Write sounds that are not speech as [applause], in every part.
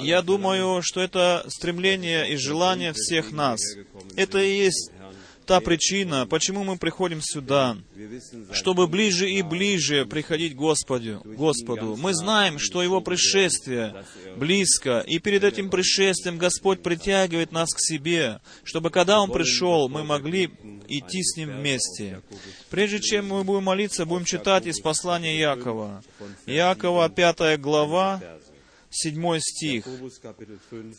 Я думаю, что это стремление и желание всех нас. Это и есть та причина, почему мы приходим сюда, чтобы ближе и ближе приходить Господу. Господу. Мы знаем, что Его пришествие близко, и перед этим пришествием Господь притягивает нас к себе, чтобы когда Он пришел, мы могли идти с Ним вместе. Прежде чем мы будем молиться, будем читать из послания Якова. Якова, пятая глава, седьмой стих.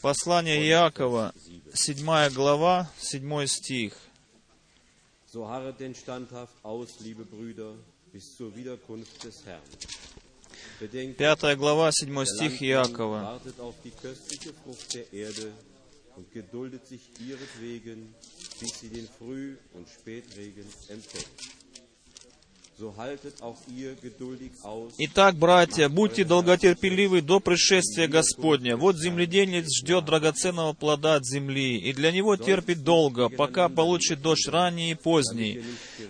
Послание Якова, седьмая глава, седьмой стих. So harret denn standhaft aus, liebe Brüder, bis zur Wiederkunft des Herrn. Пятая глава, седьмой der стих Landmann Иакова. geduldet sich ihretwegen, bis sie den Früh- und Spätregen empfängt. Итак, братья, будьте долготерпеливы до пришествия Господня. Вот земледенец ждет драгоценного плода от земли, и для него терпит долго, пока получит дождь ранний и поздний.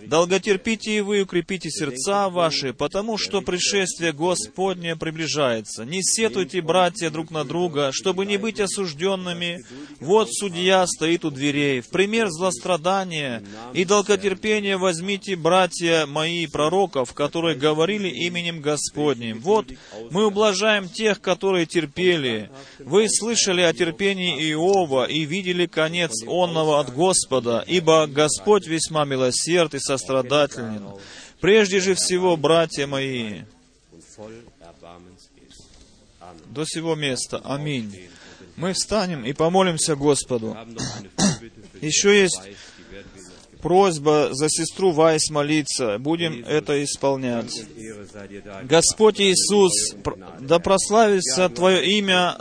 Долготерпите и вы, укрепите сердца ваши, потому что пришествие Господне приближается. Не сетуйте, братья, друг на друга, чтобы не быть осужденными. Вот судья стоит у дверей. В пример злострадания и долготерпения возьмите, братья мои, пророков, которые говорили именем Господним. Вот мы ублажаем тех, которые терпели. Вы слышали о терпении Иова и видели конец онного от Господа, ибо Господь весьма милосерд и сострадателен. Прежде же всего, братья мои, до сего места. Аминь. Мы встанем и помолимся Господу. [coughs] Еще есть просьба за сестру Вайс молиться. Будем это исполнять. Господь Иисус, да прославится Твое имя.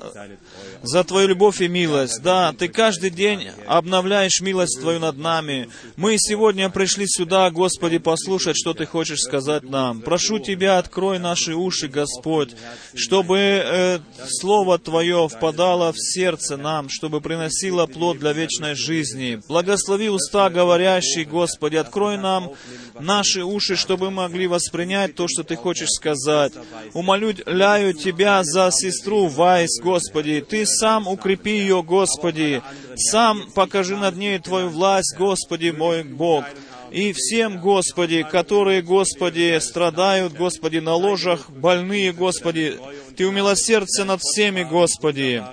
За Твою любовь и милость. Да, Ты каждый день обновляешь милость Твою над нами. Мы сегодня пришли сюда, Господи, послушать, что Ты хочешь сказать нам. Прошу Тебя, открой наши уши, Господь, чтобы э, Слово Твое впадало в сердце нам, чтобы приносило плод для вечной жизни. Благослови уста говорящие, Господи, открой нам наши уши, чтобы мы могли воспринять то, что Ты хочешь сказать. Умоляю Тебя за сестру Вайс, Господи. Ты сам укрепи ее, Господи. Сам покажи над ней Твою власть, Господи, мой Бог. И всем, Господи, которые, Господи, страдают, Господи, на ложах, больные, Господи, Ты умилосердься над всеми, Господи.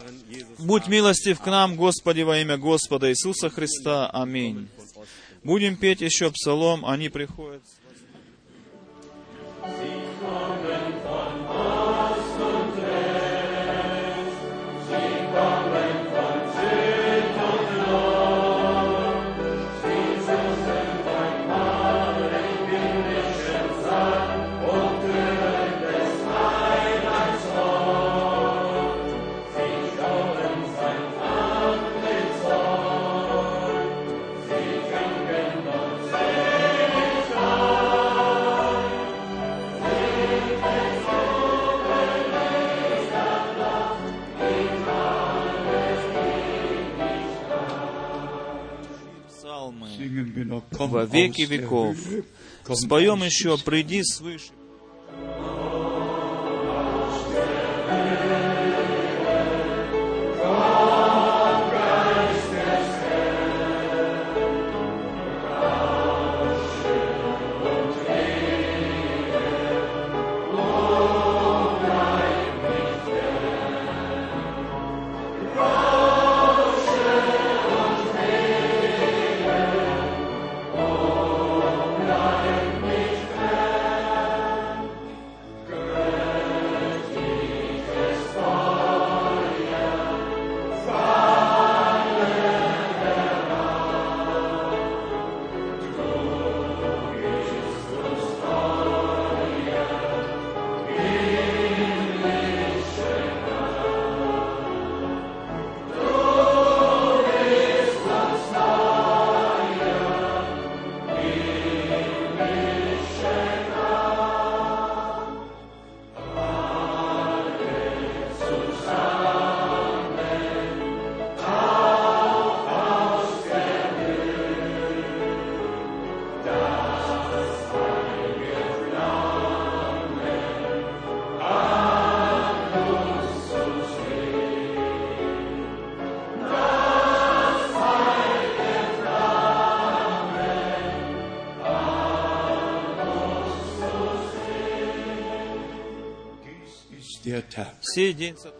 Будь милостив к нам, Господи, во имя Господа Иисуса Христа. Аминь. Будем петь еще псалом, они приходят. Во веки веков. Споем еще «Приди свыше». Der Tag.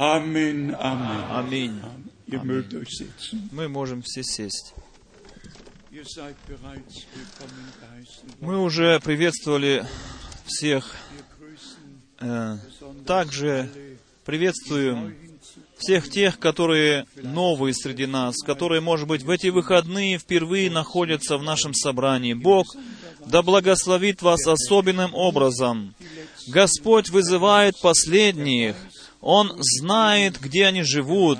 Аминь. Sitzen. Мы можем все сесть. Мы уже приветствовали всех. Э, также приветствуем всех тех, которые новые среди нас, которые, может быть, в эти выходные впервые находятся в нашем собрании. Бог да благословит вас особенным образом. Господь вызывает последних. Он знает, где они живут.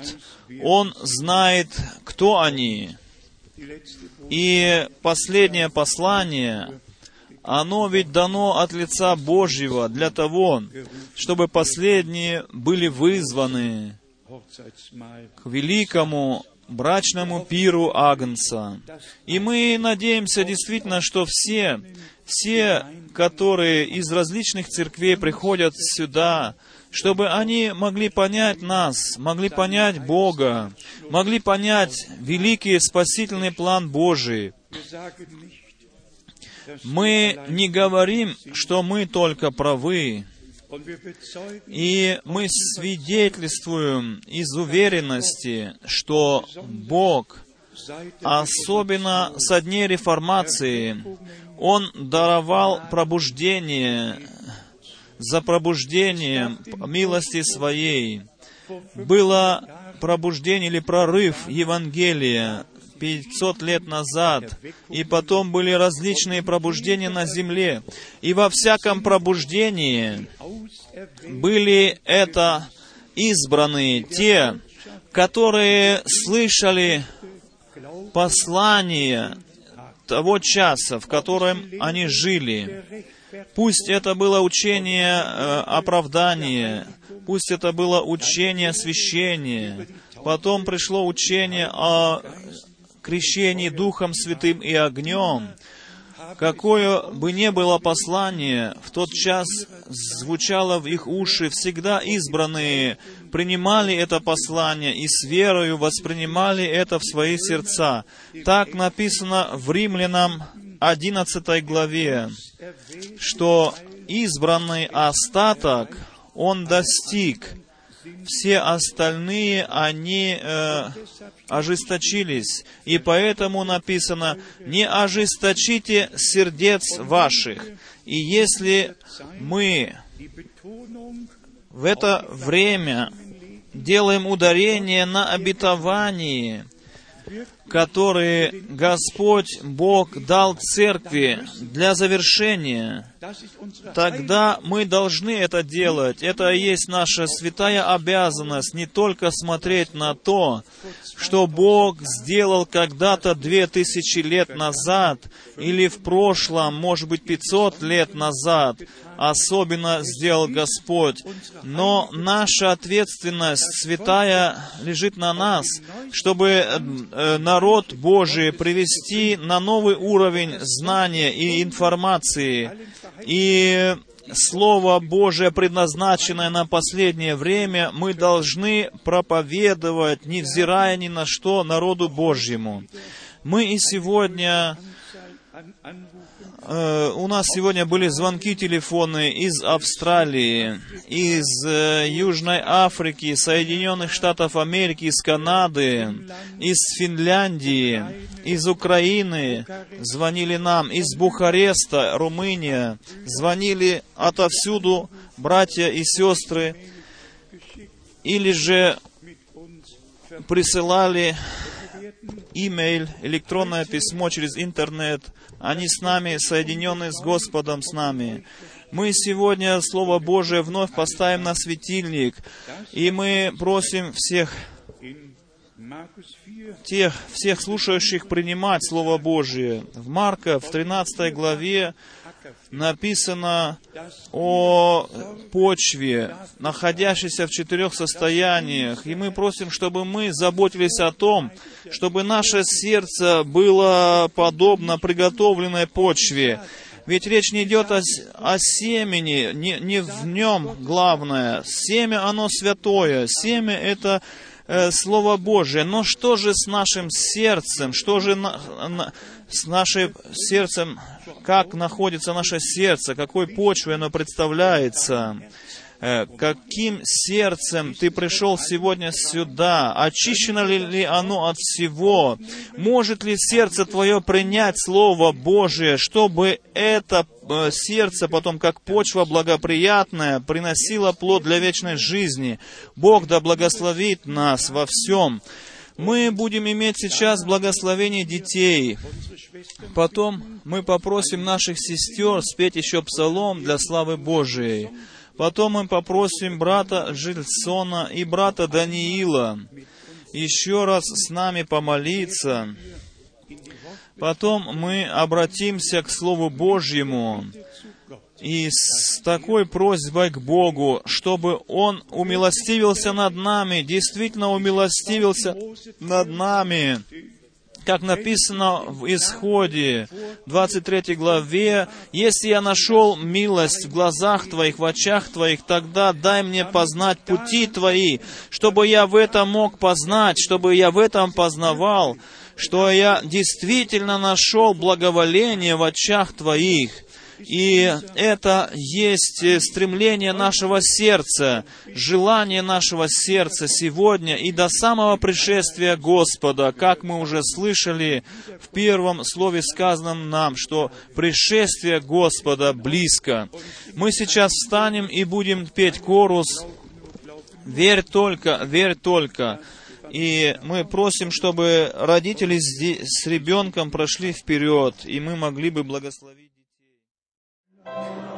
Он знает, кто они. И последнее послание, оно ведь дано от лица Божьего для того, чтобы последние были вызваны к великому брачному пиру Агнца. И мы надеемся действительно, что все, все, которые из различных церквей приходят сюда, чтобы они могли понять нас, могли понять Бога, могли понять великий спасительный план Божий. Мы не говорим, что мы только правы, и мы свидетельствуем из уверенности, что Бог, особенно со дней реформации, Он даровал пробуждение за пробуждением милости Своей. Было пробуждение или прорыв Евангелия 500 лет назад, и потом были различные пробуждения на земле. И во всяком пробуждении были это избранные, те, которые слышали послание того часа, в котором они жили. Пусть это было учение э, оправдания, пусть это было учение освящения, потом пришло учение о крещении Духом Святым и огнем. Какое бы ни было послание, в тот час звучало в их уши, всегда избранные принимали это послание и с верою воспринимали это в свои сердца. Так написано в Римлянам 11 главе, что избранный остаток он достиг, все остальные, они э, ожесточились. И поэтому написано, не ожесточите сердец ваших. И если мы в это время делаем ударение на обетовании, которые Господь Бог дал церкви для завершения, тогда мы должны это делать. Это и есть наша святая обязанность не только смотреть на то, что Бог сделал когда-то две тысячи лет назад или в прошлом, может быть, пятьсот лет назад, особенно сделал Господь. Но наша ответственность святая лежит на нас, чтобы э, народ Божий привести на новый уровень знания и информации. И Слово Божие, предназначенное на последнее время, мы должны проповедовать, невзирая ни на что, народу Божьему. Мы и сегодня Э, У нас сегодня были звонки телефонные из Австралии, из э, Южной Африки, Соединенных Штатов Америки, из Канады, из Финляндии, из Украины. Звонили нам из Бухареста, Румыния. Звонили отовсюду братья и сестры. Или же присылали имейл, электронное письмо через интернет. Они с нами, соединены с Господом с нами. Мы сегодня Слово Божие вновь поставим на светильник, и мы просим всех in Markus 4 тех, всех слушающих принимать Слово Божие. В Марка, в 13 главе, написано о почве, находящейся в четырех состояниях. И мы просим, чтобы мы заботились о том, чтобы наше сердце было подобно приготовленной почве. Ведь речь не идет о, о семени, не, не в нем главное. Семя, оно святое. Семя — это э, Слово Божие. Но что же с нашим сердцем? Что же на- на- с нашим сердцем? Как находится наше сердце? Какой почвой оно представляется? Э, Каким сердцем ты пришел сегодня сюда? Очищено ли, оно от всего? Может ли сердце твое принять Слово Божие, чтобы это э, сердце потом, как почва благоприятная, приносило плод для вечной жизни? Бог да благословит нас во всем. Мы будем иметь сейчас благословение детей. Потом мы попросим наших сестер спеть еще псалом для славы Божией. Потом мы попросим брата Жильсона и брата Даниила еще раз с нами помолиться. Потом мы обратимся к Слову Божьему и с такой просьбой к Богу, чтобы Он умилостивился над нами, действительно умилостивился над нами, как написано в Исходе, 23 главе, «Если я нашел милость в глазах Твоих, в очах Твоих, тогда дай мне познать пути Твои, чтобы я в этом мог познать, чтобы я в этом познавал, что я действительно нашел благоволение в очах Твоих». И это есть э, стремление нашего сердца, желание нашего сердца сегодня и до самого пришествия Господа, как мы уже слышали в первом слове сказанном нам, что пришествие Господа близко. Мы сейчас встанем и будем петь корус «Верь только, верь только». И мы просим, чтобы родители с, с ребенком прошли вперед, и мы могли бы благословить. Thank you.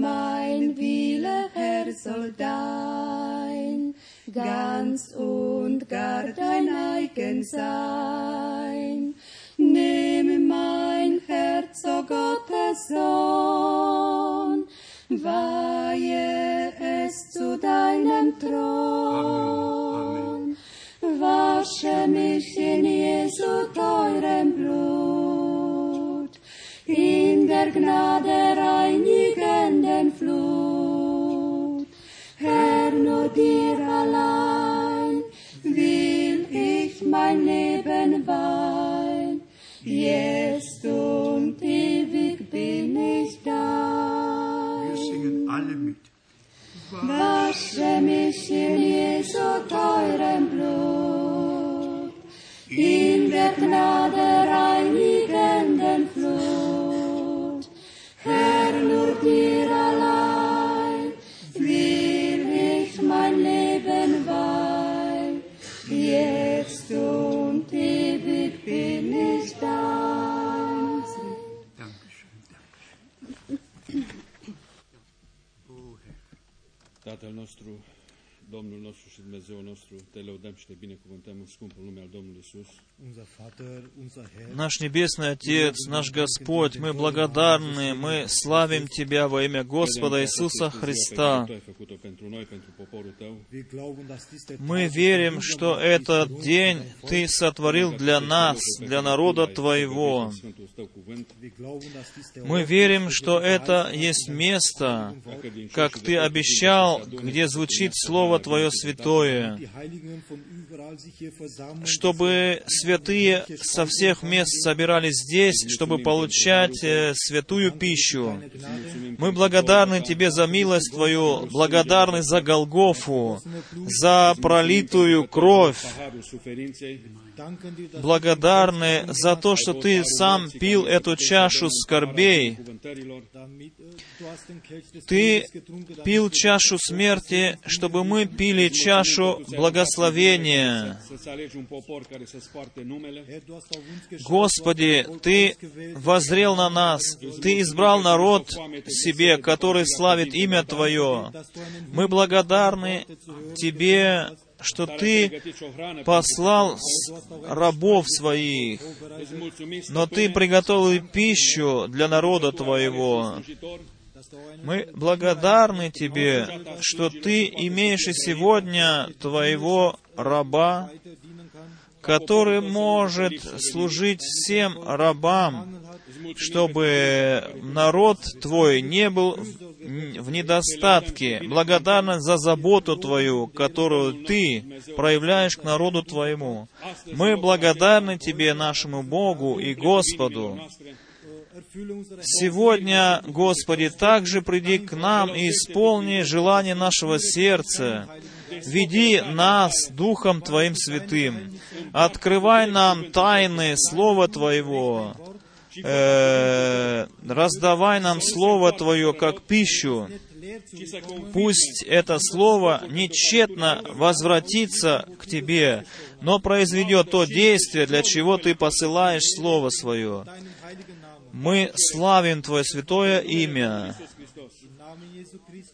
Mein Wille, Herr, soll dein, ganz und gar dein eigen sein. Nimm mein Herz, o Gottes Sohn, weihe es zu deinem Thron. Wasche mich in Jesu teurem Blut, in der Gnade Wasze mi się nie zotajrem blut, in der Nacht. Tatăl nostru, Domnul nostru și Dumnezeu nostru, te lăudăm și te binecuvântăm în scumpul nume al Domnului Isus. Наш Небесный Отец, наш Господь, мы благодарны, мы славим Тебя во имя Господа Иисуса Христа. Мы верим, что этот день Ты сотворил для нас, для народа Твоего. Мы верим, что это есть место, как Ты обещал, где звучит Слово Твое святое, чтобы святые со всех мест собирались здесь, чтобы получать э, святую пищу. Мы благодарны Тебе за милость Твою, благодарны за Голгофу, за пролитую кровь, благодарны за то, что Ты сам пил эту чашу скорбей, Ты пил чашу смерти, чтобы мы пили чашу благословения. Господи, Ты возрел на нас, Ты избрал народ себе, который славит имя Твое. Мы благодарны Тебе что Ты послал рабов своих, но Ты приготовил пищу для народа Твоего. Мы благодарны Тебе, что Ты имеешь и сегодня Твоего раба, который может служить всем рабам, чтобы народ Твой не был в недостатке. Благодарна за заботу Твою, которую Ты проявляешь к народу Твоему. Мы благодарны Тебе, нашему Богу и Господу. Сегодня, Господи, также приди к нам и исполни желание нашего сердца. Веди нас Духом Твоим Святым. Открывай нам тайны Слова Твоего. Э, раздавай нам Слово Твое как пищу. Пусть это Слово нечетно возвратится к Тебе, но произведет то действие, для чего Ты посылаешь Слово Свое. Мы славим Твое святое имя.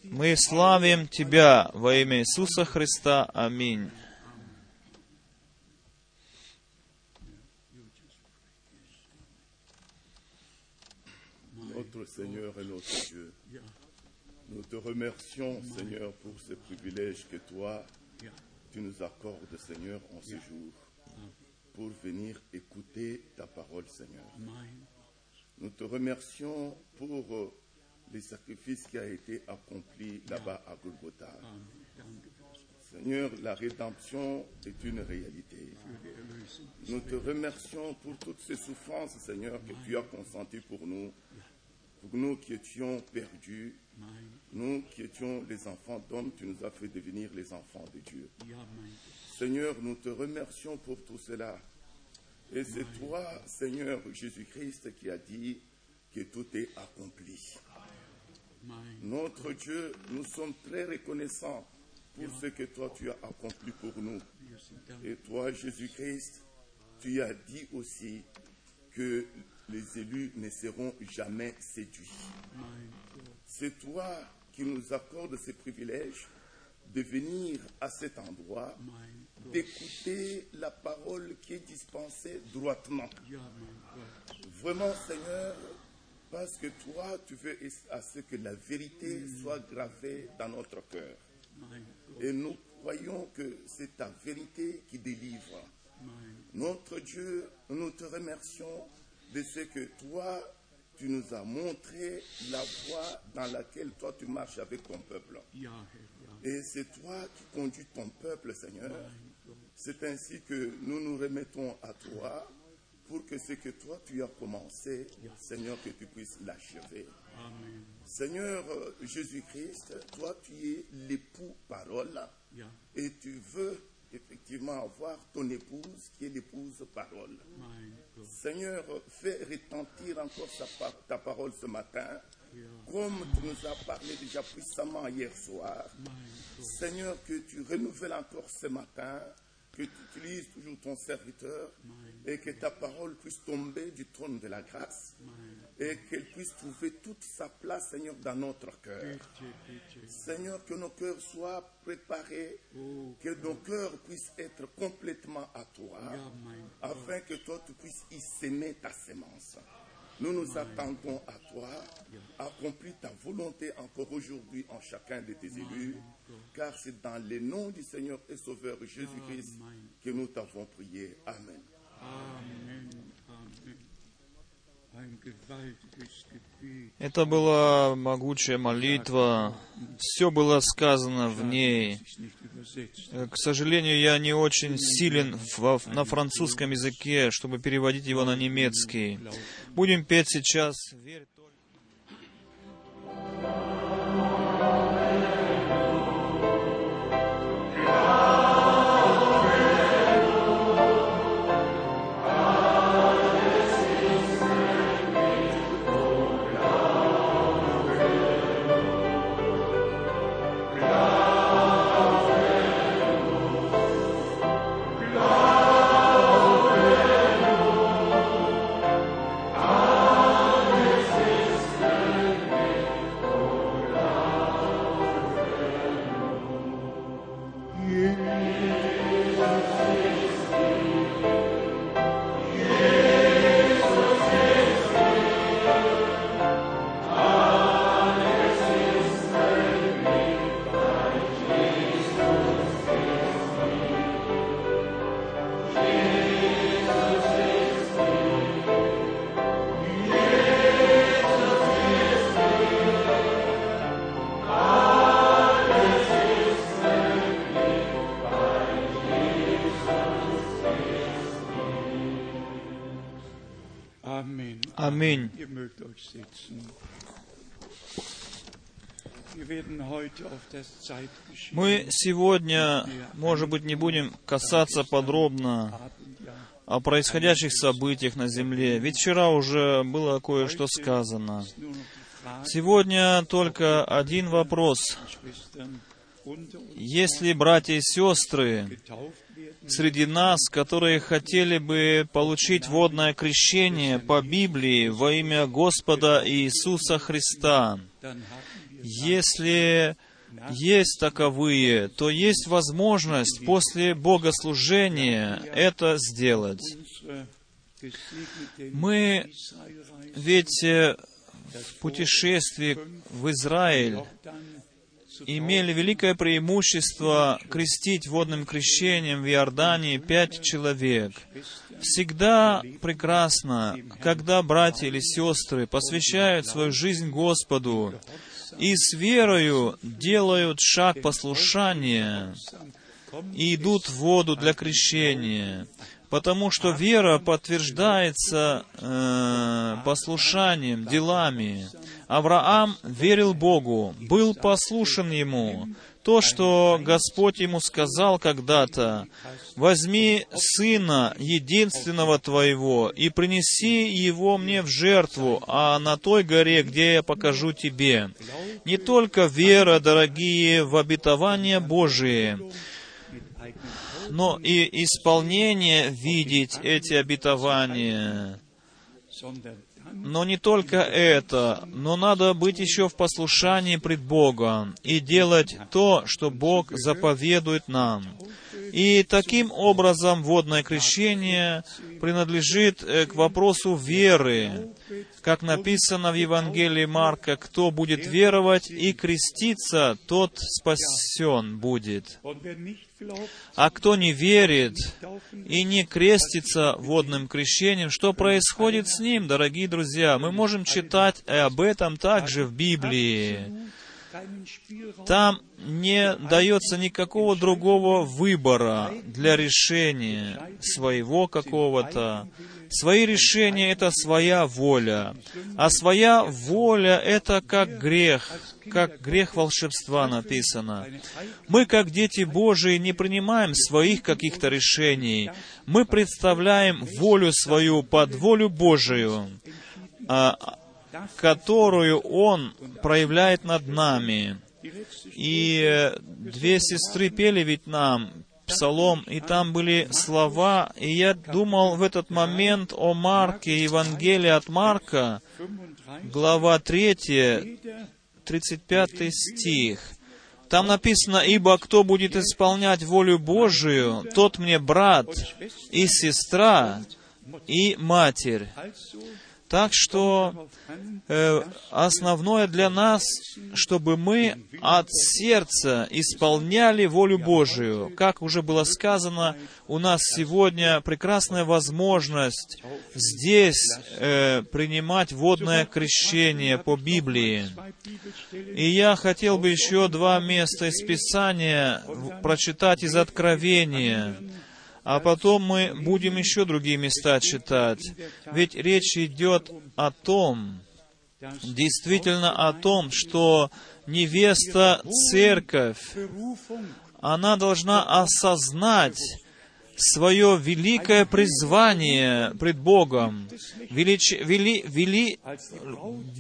Мы славим Тебя во имя Иисуса Христа. Аминь. Notre Seigneur et notre Dieu, nous te remercions, Seigneur, pour ce privilège que toi, tu nous accordes, Seigneur, en ce jour, pour venir écouter ta parole, Seigneur. Nous te remercions pour euh, les sacrifices qui a été accompli là-bas à Golgotha. Seigneur, la rédemption est une réalité. Nous te remercions pour toutes ces souffrances, Seigneur, que tu as consenties pour nous, pour nous qui étions perdus, nous qui étions les enfants d'hommes, tu nous as fait devenir les enfants de Dieu. Seigneur, nous te remercions pour tout cela. Et c'est toi, Seigneur Jésus-Christ, qui a dit que tout est accompli. Notre Dieu, nous sommes très reconnaissants pour ce que toi tu as accompli pour nous. Et toi, Jésus-Christ, tu as dit aussi que les élus ne seront jamais séduits. C'est toi qui nous accordes ce privilège de venir à cet endroit, d'écouter la parole qui est dispensée droitement. Vraiment, Seigneur, parce que toi, tu veux à ce que la vérité soit gravée dans notre cœur. Et nous croyons que c'est ta vérité qui délivre. Notre Dieu, nous te remercions de ce que toi, tu nous as montré la voie dans laquelle toi tu marches avec ton peuple. Et c'est toi qui conduis ton peuple, Seigneur. C'est ainsi que nous nous remettons à toi pour que ce que toi tu as commencé, Seigneur, que tu puisses l'achever. Seigneur euh, Jésus-Christ, toi tu es l'époux parole et tu veux effectivement avoir ton épouse qui est l'épouse parole. Seigneur, fais retentir encore ta parole ce matin, comme tu nous as parlé déjà puissamment hier soir. Seigneur, que tu renouvelles encore ce matin, que tu utilises toujours ton serviteur et que ta parole puisse tomber du trône de la grâce et qu'elle puisse trouver toute sa place, Seigneur, dans notre cœur. Seigneur, que nos cœurs soient préparés, que nos cœurs puissent être complètement à toi, afin que toi, tu puisses y s'aimer ta sémence. Nous nous attendons à toi. Accomplis ta volonté encore aujourd'hui en chacun de tes élus, car c'est dans le nom du Seigneur et Sauveur Jésus-Christ que nous t'avons prié. Amen. Amen, Amen. Это была могучая молитва. Все было сказано в ней. Э, К сожалению, я не очень силен на французском языке, чтобы переводить его на немецкий. Будем петь сейчас. «Верь Мы сегодня, может быть, не будем касаться подробно о происходящих событиях на земле, ведь вчера уже было кое-что сказано. Сегодня только один вопрос. Schwestern unter uns Есть ли братья и сестры среди нас, которые хотели бы получить водное крещение по Библии во имя Господа Иисуса Христа? Если есть таковые, то есть возможность после богослужения это сделать. Мы ведь э, в путешествии в Израиль имели великое преимущество крестить водным крещением в Иордании пять человек. Всегда прекрасно, когда братья или сестры посвящают свою жизнь Господу и с верою делают шаг послушания и идут в воду для крещения, потому что вера подтверждается э, послушанием, делами. Авраам верил Богу, был послушен Ему. То, что Господь ему сказал когда-то, «Возьми сына единственного твоего и принеси его мне в жертву, а на той горе, где я покажу тебе». Не только вера, дорогие, в обетование Божие, но и исполнение видеть эти обетования. Но не только это, но надо быть еще в послушании пред Богом и делать то, что Бог заповедует нам. И таким образом водное крещение принадлежит э, к вопросу веры. Как написано в Евангелии Марка, кто будет веровать и креститься, тот спасен будет. А кто не верит и не крестится водным крещением, что происходит с ним, дорогие друзья? Мы можем читать об этом также в Библии. Там не дается никакого другого выбора для решения своего какого-то. Свои решения — это своя воля. А своя воля — это как грех, как грех волшебства написано. Мы, как дети Божии, не принимаем своих каких-то решений. Мы представляем волю свою под волю Божию, а, которую Он проявляет над нами. И э, две сестры пели ведь нам псалом, и там были слова, и я думал в этот момент о Марке, Евангелие от Марка, 35, глава 3, jeder 35 стих. Там написано, «Ибо кто будет исполнять волю Божию, тот мне брат и сестра и матерь». Так что э, основное для нас, чтобы мы от сердца исполняли волю Божию. Как уже было сказано, у нас сегодня прекрасная возможность здесь э, принимать водное крещение по Библии. И я хотел бы еще два места из Писания прочитать из Откровения, а потом мы будем еще другие места читать. Ведь речь идет о том, действительно о том, что невеста церковь, она должна осознать свое великое призвание пред Богом. Велич, вели, вели,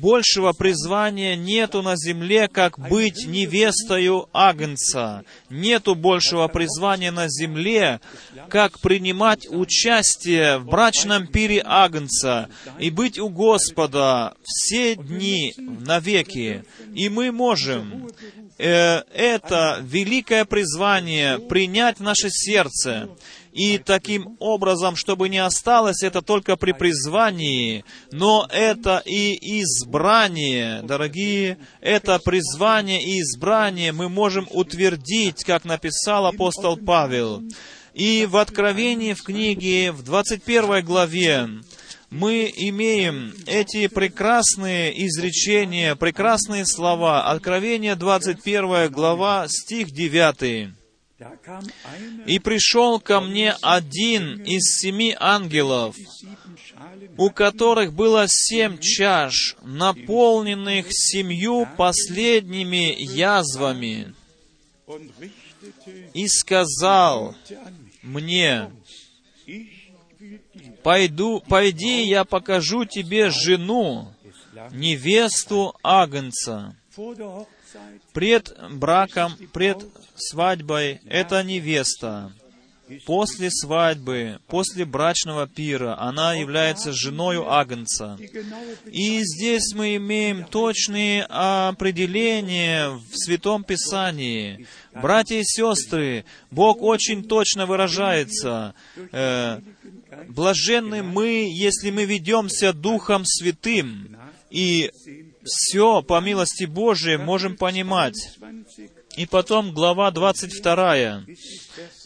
большего призвания нету на земле, как быть невестою Агнца. Нету большего призвания на земле, как принимать участие в брачном пире Агнца и быть у Господа все дни навеки. И мы можем э, это великое призвание принять в наше сердце. И таким образом, чтобы не осталось это только при призвании, но это и избрание, дорогие, это призвание и избрание мы можем утвердить, как написал апостол Павел. И в Откровении в книге, в 21 главе, мы имеем эти прекрасные изречения, прекрасные слова. Откровение 21 глава, стих 9. И пришел ко мне один из семи ангелов, у которых было семь чаш, наполненных семью последними язвами, и сказал мне, «Пойду, пойди, я покажу тебе жену, невесту Агнца». Пред браком, пред свадьбой — это невеста. После свадьбы, после брачного пира, она является женою Агнца. И здесь мы имеем точные определения в Святом Писании. Братья и сестры, Бог очень точно выражается. Э, Блаженны мы, если мы ведемся Духом Святым, и все, по милости Божией, можем понимать. 20 И потом глава 22.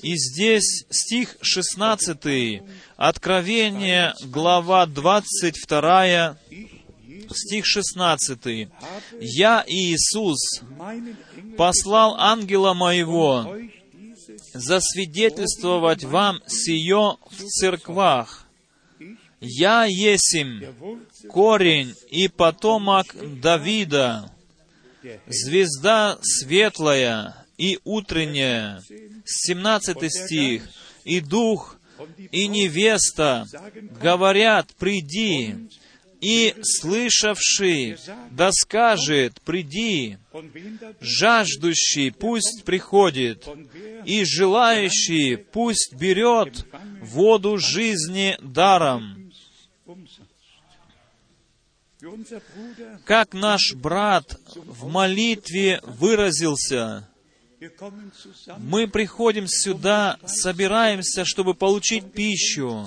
И здесь стих 16. Откровение, глава 22, стих 16. «Я, Иисус, послал ангела моего засвидетельствовать вам сие в церквах. Я есим корень и потомок Давида, звезда светлая и утренняя. 17 стих. И дух, и невеста говорят, приди, и слышавший да скажет, приди, жаждущий пусть приходит, и желающий пусть берет воду жизни даром. Как наш брат в молитве выразился, мы приходим сюда, собираемся, чтобы получить пищу,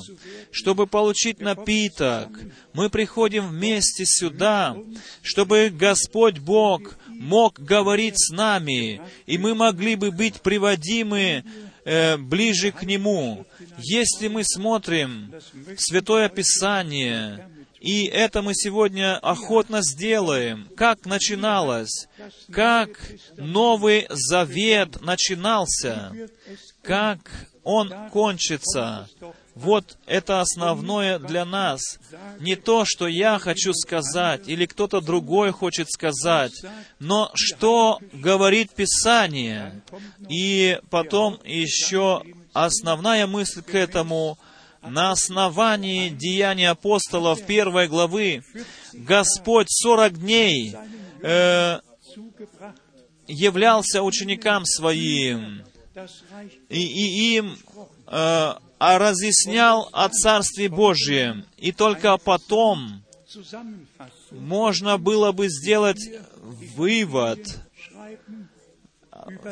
чтобы получить напиток. Мы приходим вместе сюда, чтобы Господь Бог мог говорить с нами, и мы могли бы быть приводимы э, ближе к Нему. Если мы смотрим Святое Писание, и это мы сегодня охотно сделаем, как начиналось, как Новый Завет начинался, как он кончится. Вот это основное для нас. Не то, что я хочу сказать, или кто-то другой хочет сказать, но что говорит Писание. И потом еще основная мысль к этому — на основании Деяний апостолов первой главы Господь сорок дней э, являлся ученикам своим и, и им э, а разъяснял о Царстве Божьем. И только потом можно было бы сделать вывод,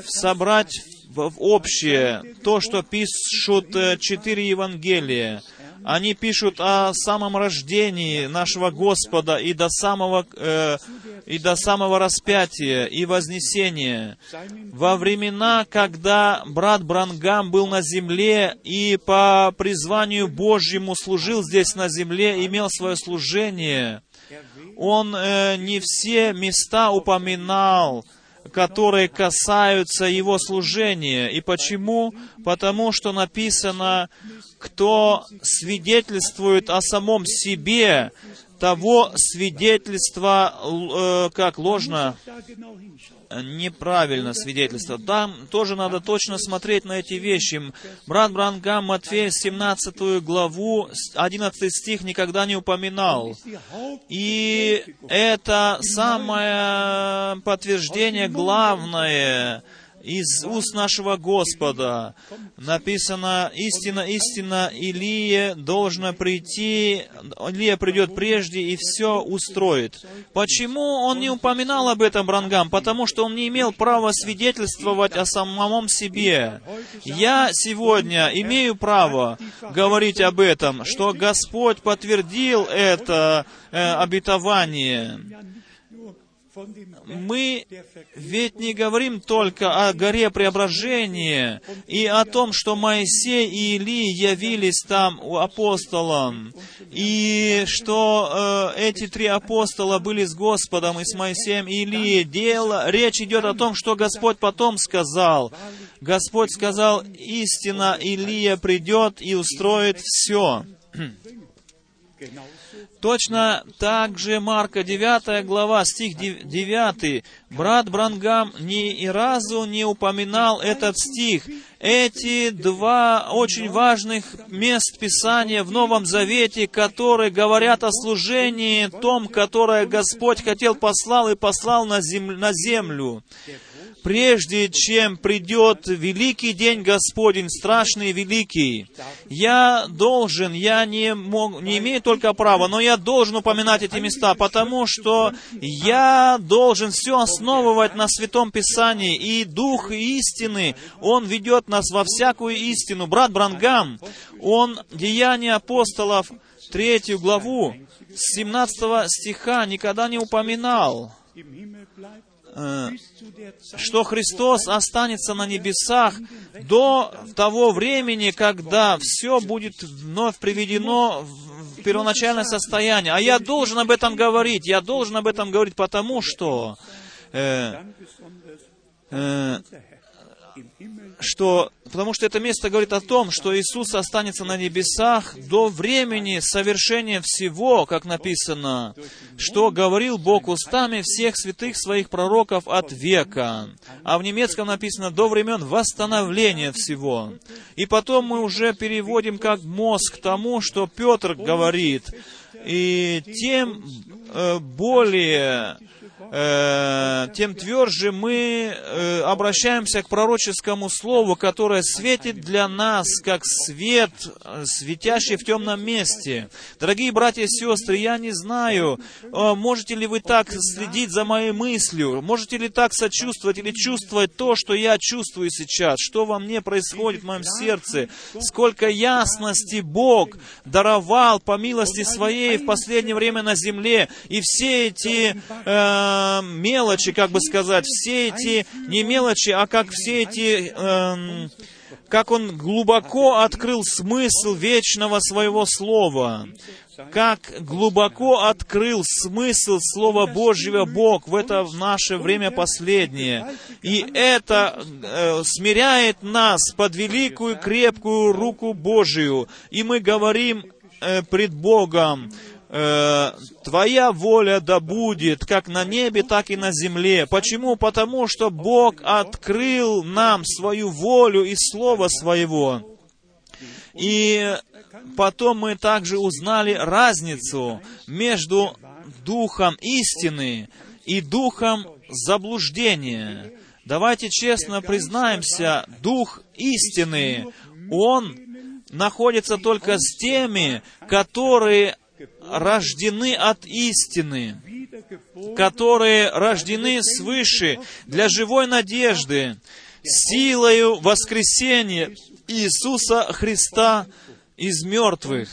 собрать в общее то, что пишут э, четыре Евангелия. Они пишут о самом рождении нашего Господа и до самого, э, и до самого распятия и вознесения. Во времена, когда брат Брангам был на земле и по призванию Божьему служил здесь на земле, имел свое служение, он э, не все места упоминал, которые касаются его служения. И почему? Потому что написано, кто свидетельствует о самом себе, того свидетельства, э, как ложно. Неправильно свидетельство. Там тоже надо точно смотреть на эти вещи. Брат Брангам Матфея 17 главу, 11 стих никогда не упоминал. И это самое подтверждение главное из уст нашего Господа. Написано, истина, истина, Илия должна прийти, Илия придет прежде и все устроит. Почему он не упоминал об этом Брангам? Потому что он не имел права свидетельствовать о самом себе. Я сегодня имею право говорить об этом, что Господь подтвердил это э, обетование. Мы ведь не говорим только о горе преображения и о том, что Моисей и Илий явились там у апостолам, и что э, эти три апостола были с Господом и с Моисеем и Илией. Дело, речь идет о том, что Господь потом сказал. Господь сказал, истина Илия придет и устроит все. Точно так же Марка 9 глава, стих 9. Брат Брангам ни разу не упоминал этот стих. Эти два очень важных мест Писания в Новом Завете, которые говорят о служении том, которое Господь хотел послал и послал на землю прежде чем придет великий день Господень, страшный и великий, я должен, я не, мог, не имею только права, но я должен упоминать эти места, потому что я должен все основывать на Святом Писании, и Дух истины, Он ведет нас во всякую истину. Брат Брангам, он Деяния апостолов, третью главу, 17 стиха никогда не упоминал что Христос останется на небесах до того времени, когда все будет вновь приведено в первоначальное состояние. А я должен об этом говорить. Я должен об этом говорить, потому что э, э, что, потому что это место говорит о том, что Иисус останется на небесах до времени совершения всего, как написано, что говорил Бог устами всех святых своих пророков от века. А в немецком написано до времен восстановления всего. И потом мы уже переводим как мозг тому, что Петр говорит. И тем э, более Э, тем тверже мы э, обращаемся к пророческому слову, которое светит для нас, как свет, э, светящий в темном месте. Дорогие братья и сестры, я не знаю, можете ли вы так следить за моей мыслью, можете ли так сочувствовать или чувствовать то, что я чувствую сейчас, что во мне происходит в моем сердце, сколько ясности Бог даровал по милости Своей в последнее время на земле, и все эти э, мелочи, как бы сказать, все эти, не мелочи, а как все эти, э, как он глубоко открыл смысл вечного своего слова, как глубоко открыл смысл Слова Божьего Бог в это в наше время последнее. И это э, смиряет нас под великую крепкую руку Божию. И мы говорим э, пред Богом, Э, Твоя воля да будет как на небе, так и на земле. Почему? Потому что Бог открыл нам свою волю и Слово Своего. И потом мы также узнали разницу между Духом истины и Духом заблуждения. Давайте честно признаемся, Дух истины, Он находится только с теми, которые рождены от истины, которые рождены свыше для живой надежды, силою воскресения Иисуса Христа из мертвых.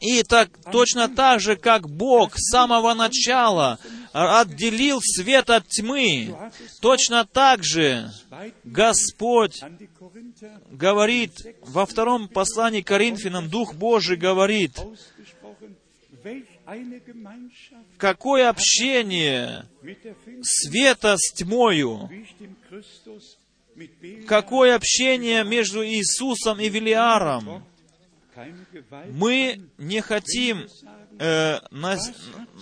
И так, точно так же, как Бог с самого начала отделил свет от тьмы, точно так же Господь говорит во втором послании Коринфянам, Дух Божий говорит, Какое общение света с тьмою? Какое общение между Иисусом и Велиаром? Мы не хотим э, нас,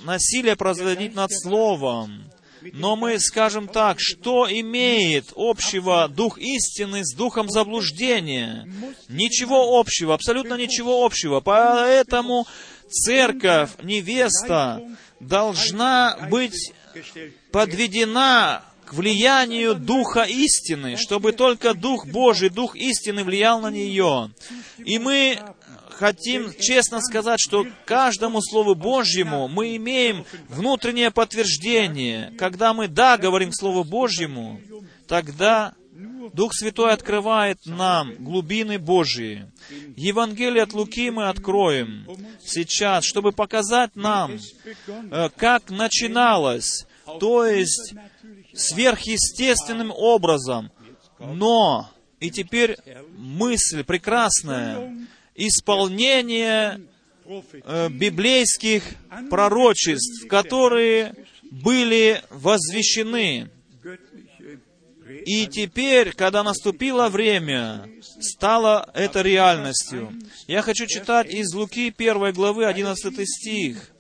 насилие производить над Словом, но мы скажем так, что имеет общего Дух истины с Духом заблуждения? Ничего общего, абсолютно ничего общего. Поэтому церковь, невеста, должна быть подведена к влиянию Духа истины, чтобы только Дух Божий, Дух истины влиял на нее. И мы хотим честно сказать, что каждому Слову Божьему мы имеем внутреннее подтверждение. Когда мы «да» говорим Слову Божьему, тогда Дух Святой открывает нам глубины Божьи. Евангелие от Луки мы откроем сейчас, чтобы показать нам, э, как начиналось, то есть сверхъестественным образом. Но, и теперь мысль прекрасная, исполнение э, библейских пророчеств, которые были возвещены И теперь, когда наступило время, стало это реальностью. Я хочу читать из Луки 1 главы 11 стих.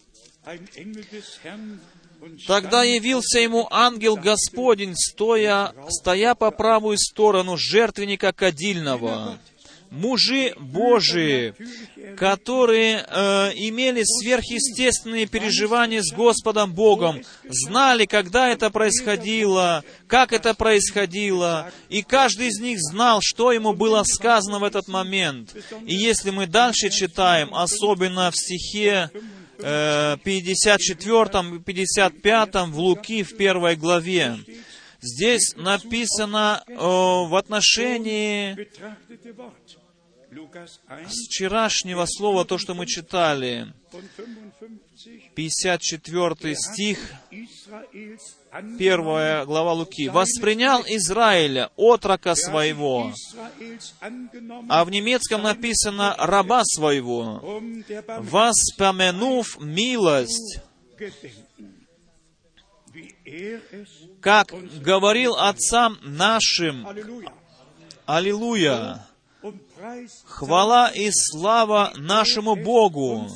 Тогда явился ему ангел Господень, стоя, стоя по правую сторону жертвенника кадильного. Мужи Божии, которые э, имели сверхъестественные переживания с Господом Богом, знали, когда это происходило, как это происходило, и каждый из них знал, что ему было сказано в этот момент. И если мы дальше читаем, особенно в стихе э, 54 и 55 в Луки в первой главе. Здесь написано э, в отношении 1 вчерашнего слова, то, что мы читали. und 55 54 стих, Israels angenommen, первая глава Луки. «Воспринял Израиля, отрока своего». А в немецком написано «раба своего», «воспомянув милость». Как говорил отцам нашим, Аллилуйя, хвала и слава нашему Богу,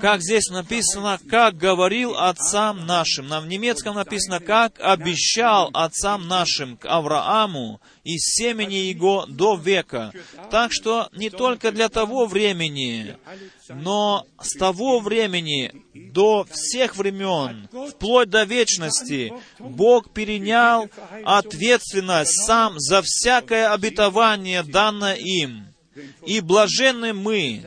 как здесь написано, как говорил отцам нашим. На немецком написано, как обещал отцам нашим, к Аврааму и семени его до века. Так что не только для того времени, но с того времени до всех времен, вплоть до вечности, Бог перенял ответственность сам за всякое обетование, данное им. И блаженны мы,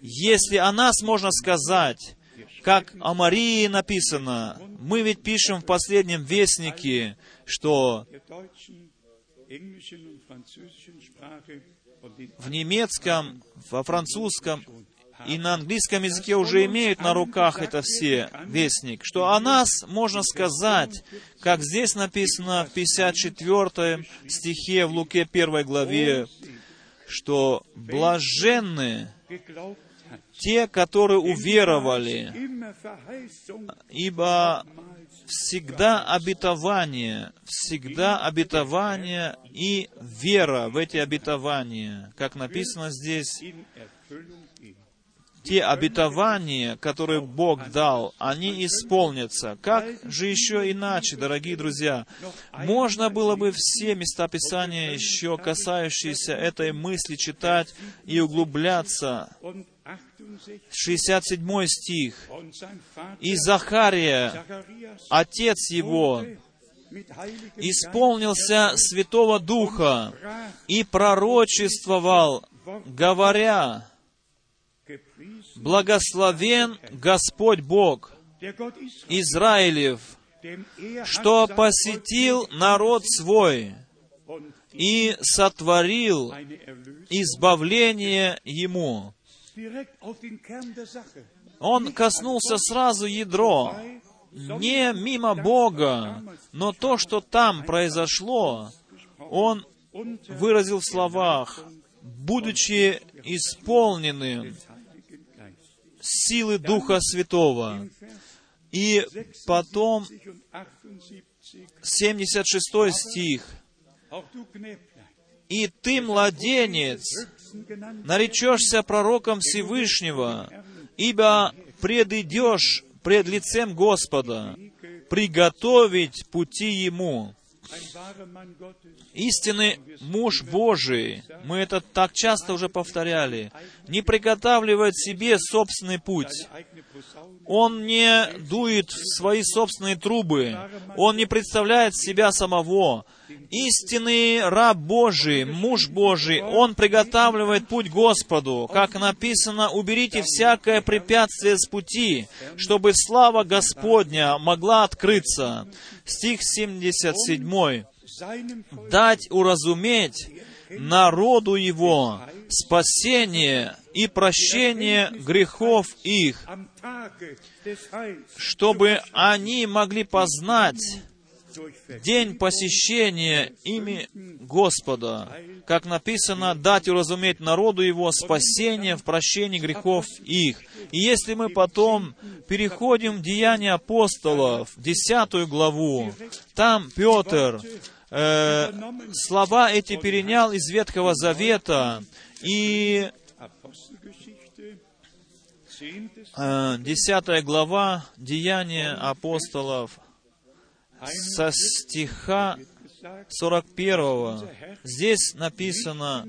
если о нас можно сказать, как о Марии написано, мы ведь пишем в последнем вестнике, что в немецком, во французском и на английском языке уже имеют на руках это все вестник, что о нас можно сказать, как здесь написано в 54 стихе в Луке 1 главе, что блаженны те, которые уверовали, ибо всегда обетование, всегда обетование и вера в эти обетования, как написано здесь, те обетования, которые Бог дал, они исполнятся. Как же еще иначе, дорогие друзья? Можно было бы все места Писания, еще касающиеся этой мысли, читать и углубляться. Und 68 67 стих. «И Захария, отец его, исполнился Святого Духа и пророчествовал, говоря, «Благословен Господь Бог Израилев, что посетил народ свой и сотворил избавление ему». Он коснулся сразу ядро, не мимо Бога, но то, что там произошло, он выразил в словах, будучи исполненным силы Духа Святого. И потом 70 und 78, 76 стих. «И ты, младенец, наречешься пророком Всевышнего, ибо предидешь пред лицем Господа, приготовить пути Ему». Истинный муж Божий, мы это так часто уже повторяли, не приготавливает себе собственный путь. Он не дует в свои собственные трубы. Он не представляет себя самого. Истинный раб Божий, муж Божий, он приготавливает путь Господу. Как написано, уберите всякое препятствие с пути, чтобы слава Господня могла открыться. Стих 77. seinem Volk Дать уразуметь народу его спасение и прощение грехов их, чтобы они могли познать день посещения ими Господа, как написано, дать уразуметь народу его спасение в прощении грехов их. И если мы потом переходим в Деяния апостолов, десятую главу, там Петр э, слова эти перенял из Ветхого Завета, и Apostelgeschichte, 10. э, 10 глава Деяния апостолов со стиха 41. Здесь написано,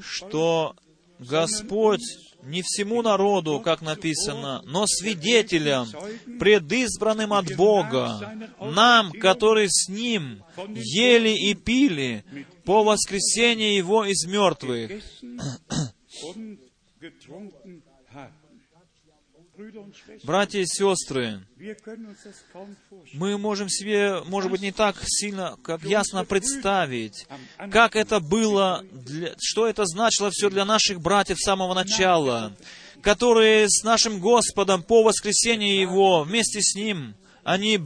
что Господь не всему народу, как написано, но свидетелям, предизбранным от Бога, нам, которые с Ним ели и пили по воскресении Его из мертвых. gegessen und getrunken haben. Brüder und Schwestern, Братья и сестры, мы можем себе, может быть, не так сильно, как ясно представить, как это было, для- что это значило все для наших братьев с самого начала, которые с нашим Господом по воскресении Его, вместе с Ним, они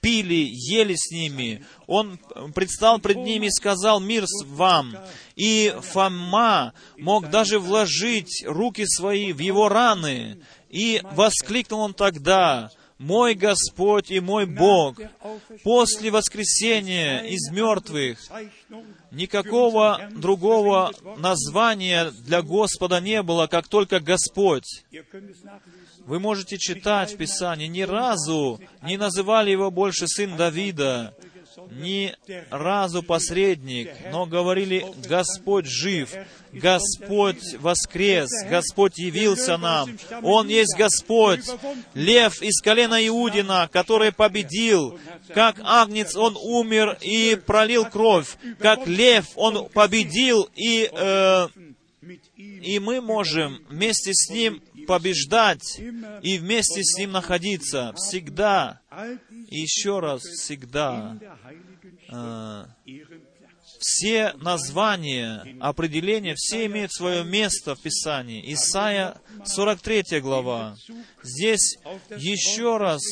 пили, ели с ними. Он предстал пред ними и сказал, мир с вам. И Фома мог даже вложить руки свои в его раны. И воскликнул он тогда, «Мой Господь и мой Бог, после воскресения из мертвых никакого другого названия для Господа не было, как только Господь». Вы можете читать в Писании, ни разу не называли его больше сын Давида, ни разу посредник, но говорили, Господь жив, Господь воскрес, Господь явился нам, Он есть Господь, лев из колена Иудина, который победил, как агнец Он умер и пролил кровь, как лев Он победил и э, и мы можем вместе с Ним побеждать и вместе с Ним находиться всегда. И еще раз, всегда. Э. Все названия, определения, все имеют свое место в Писании. Исайя 43 глава. Здесь еще раз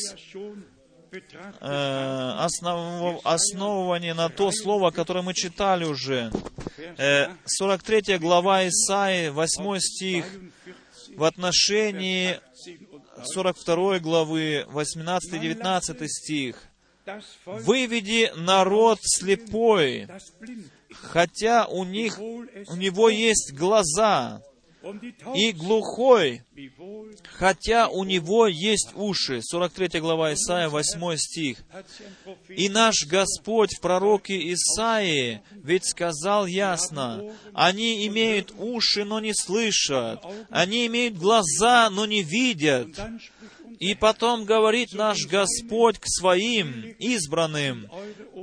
э, основ- основывание на то слово, которое мы читали уже. Э, 43 глава Исаии, 8 стих, 42, в отношении 10 und 42 главы, 18-19 стих. «Выведи народ слепой, хотя у них, у него есть глаза, и глухой, хотя у него есть уши». 43 глава Исаия, 8 стих. И наш Господь в пророке Исаии ведь сказал ясно, они имеют уши, но не слышат, они имеют глаза, но не видят. И потом говорит наш Господь к своим избранным,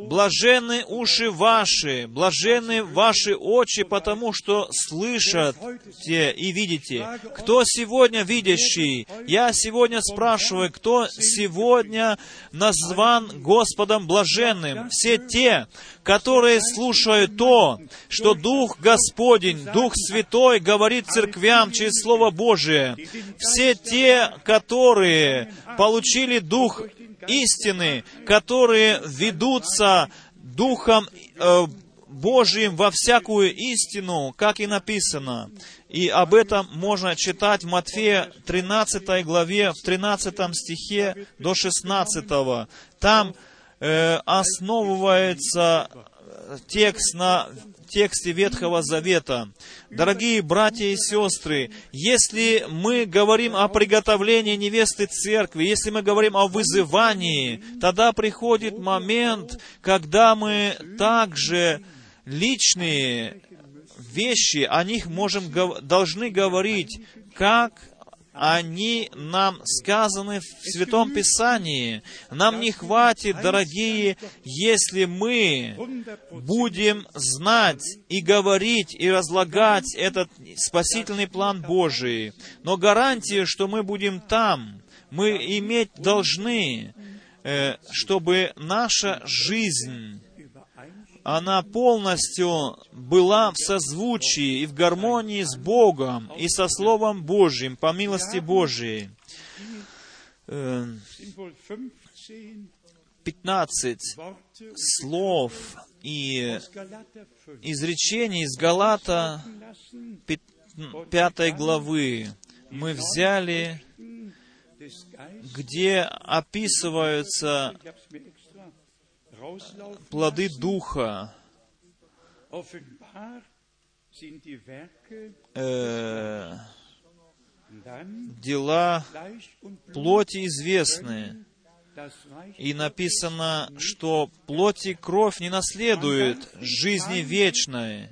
«Блаженны уши ваши, блаженны ваши очи, потому что слышите и видите». Кто сегодня видящий? Я сегодня спрашиваю, кто сегодня назван Господом блаженным? Все те, которые слушают то, что Дух Господень, Дух Святой говорит церквям через Слово Божие. Все те, которые получили Дух истины, которые ведутся Духом э, Божьим во всякую истину, как и написано. И об этом можно читать в Матфея 13 главе, в 13 стихе до 16. Там э, основывается текст на тексте Ветхого Завета. Дорогие братья и сестры, если мы говорим о приготовлении невесты церкви, если мы говорим о вызывании, тогда приходит момент, когда мы также личные вещи, о них можем, должны говорить, как они нам сказаны в Святом Писании. Нам не хватит, дорогие, если мы будем знать и говорить и разлагать этот спасительный план Божий. Но гарантия, что мы будем там, мы иметь должны, э, чтобы наша жизнь она полностью была в созвучии и в гармонии с Богом и со Словом Божьим, по милости. Э, wohl 15 15 Worte слов и aus Galater 5 изречений из Галата lassen 5 главы мы взяли, где описываются плоды. Духа, э, дела плоти известны. И написано, что плоть и кровь не наследуют жизни вечной.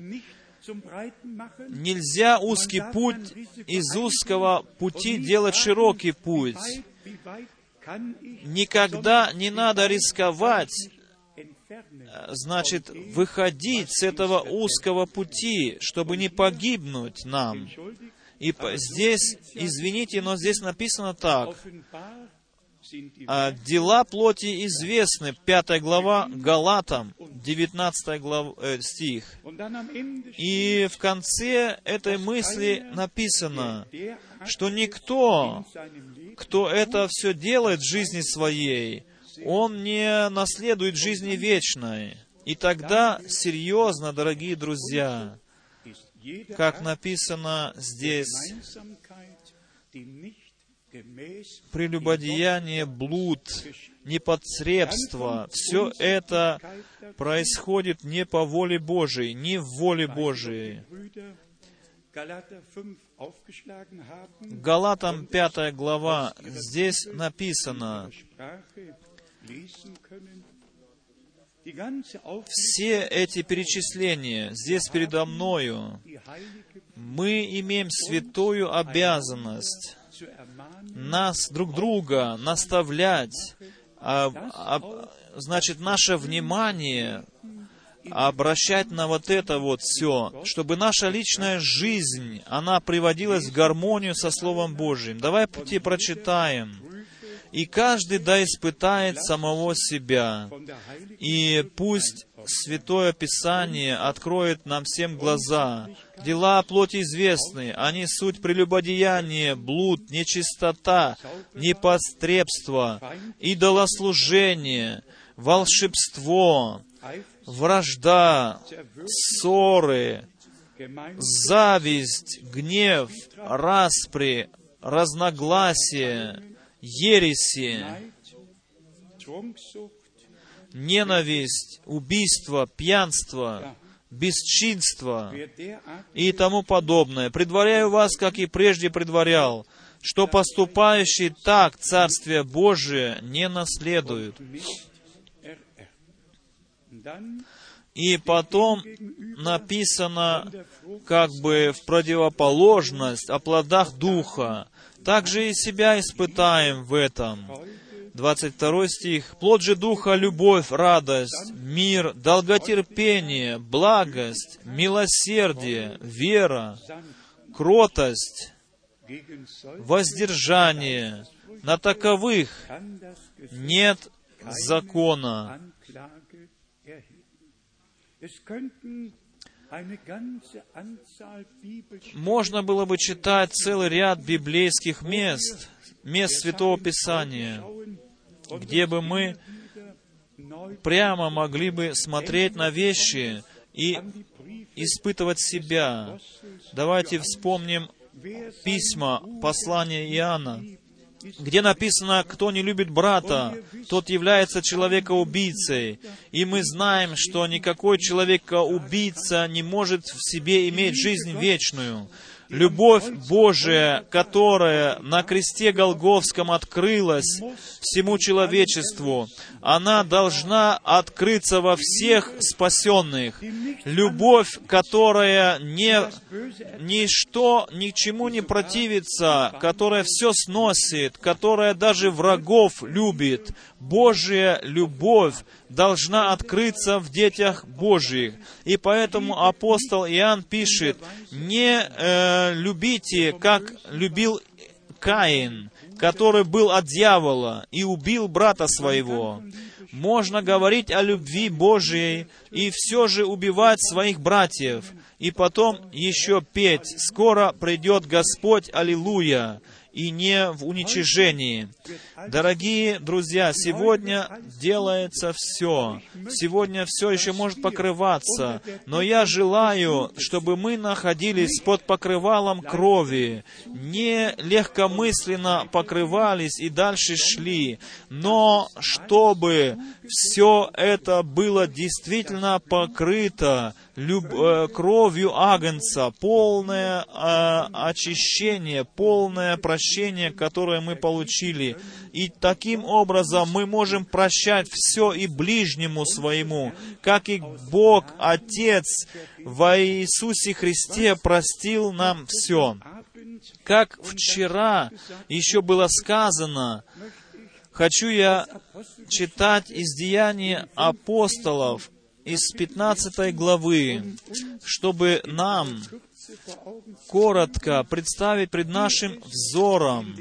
Нельзя узкий путь из узкого пути делать широкий путь. Никогда не надо рисковать? Значит, выходить с этого узкого пути, чтобы не погибнуть нам. И здесь, извините, но здесь написано так. А, Дела плоти известны. Пятая глава Галатам, 19 глав, э, стих. И в конце этой мысли написано, что никто, кто это все делает в жизни своей, он не наследует жизни вечной. И тогда, серьезно, дорогие друзья, как написано здесь, прелюбодеяние, блуд, непотребство, все это происходит не по воле Божией, не в воле Божией. Brüder Galater 5 aufgeschlagen haben, Галатам 5 глава, здесь написано, Все эти перечисления здесь передо мною, мы имеем святую обязанность нас друг друга наставлять, а- а- значит, наше внимание обращать на вот это вот все, чтобы наша личная жизнь, она приводилась в гармонию со Словом Божьим. Давайте прочитаем. И каждый да испытает самого себя. И пусть Святое Писание откроет нам всем глаза. Дела плоти известны, они суть прелюбодеяние, блуд, нечистота, непостребство, идолослужение, волшебство, вражда, ссоры, зависть, гнев, распри, разногласия, ереси, ненависть, убийство, пьянство, бесчинство и тому подобное. Предваряю вас, как и прежде предварял, что поступающий так Царствие Божие не наследует. И потом написано как бы в противоположность о плодах Духа. Также и себя испытаем в этом. 22 стих. «Плод же Духа — любовь, радость, мир, долготерпение, благость, милосердие, вера, кротость, воздержание. На таковых нет закона». Можно было бы читать целый ряд библейских мест, мест Святого Писания, где бы мы прямо могли бы смотреть на вещи и испытывать себя. Давайте вспомним письма, послания Иоанна, где написано, кто не любит брата, тот является человека-убийцей. И мы знаем, что никакой человека-убийца не может в себе иметь жизнь вечную. Любовь Божия, которая на кресте Голговском открылась всему человечеству, она должна открыться во всех спасенных. Любовь, которая не, ничто, ни к чему не противится, которая все сносит, которая даже врагов любит. Божья любовь должна открыться в детях Божьих. И поэтому апостол Иоанн пишет, не э, любите, как любил Каин, который был от дьявола и убил брата своего. Можно говорить о любви Божией и все же убивать своих братьев. И потом еще петь «Скоро придет Господь, аллилуйя!» И не в уничижении. Дорогие друзья, сегодня делается все. Сегодня все еще может покрываться. Но я желаю, чтобы мы находились под покрывалом крови, не легкомысленно покрывались и дальше шли, но чтобы все это было действительно покрыто люб, э, кровью Агнца, полное э, очищение, полное прощение, которое мы получили. И таким образом мы можем прощать все и ближнему своему, как и Бог, Отец во Иисусе Христе простил нам все. Как вчера еще было сказано, хочу я читать из Деяния апостолов, из 15 главы, чтобы нам коротко представить пред нашим взором,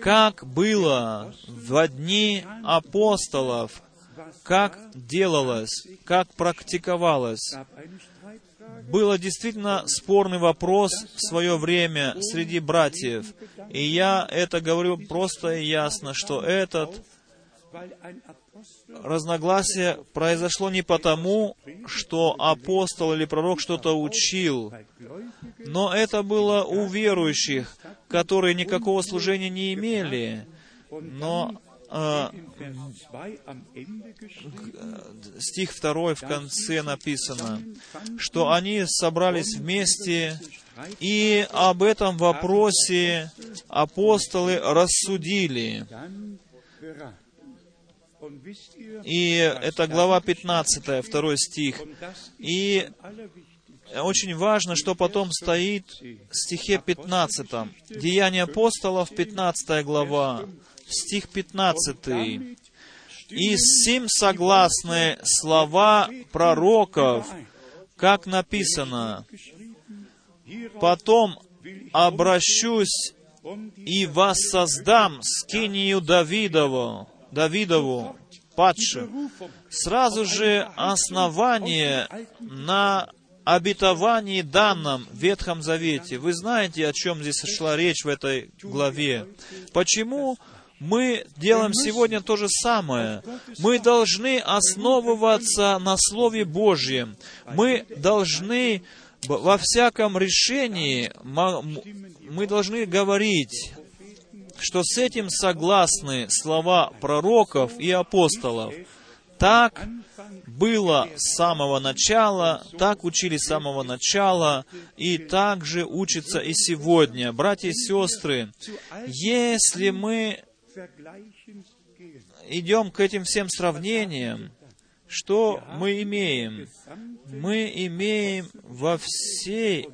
как было в дни апостолов, как делалось, как практиковалось. Было действительно спорный вопрос в свое время среди братьев. И я это говорю просто и ясно, что этот разногласие произошло не потому, что апостол или пророк что-то учил, но это было у верующих, которые никакого служения не имели, но э, стих второй в конце написано, что они собрались вместе, и об этом вопросе апостолы рассудили. И это глава 15, второй стих. И очень важно, что потом стоит в стихе 15. Деяния апостолов, 15 глава, стих 15. «И сим согласны слова пророков, как написано, «Потом обращусь и воссоздам скинию Давидову, Давидову, падшим, сразу же основание на обетовании данном в Ветхом Завете. Вы знаете, о чем здесь шла речь в этой главе. Почему мы делаем сегодня то же самое. Мы должны основываться на Слове Божьем. Мы должны во всяком решении, мы должны говорить что с этим согласны слова пророков и апостолов. Так было с самого начала, так учили с самого начала, и так же учится и сегодня. Братья и сестры, если мы идем к этим всем сравнениям, что мы имеем? Мы имеем во всей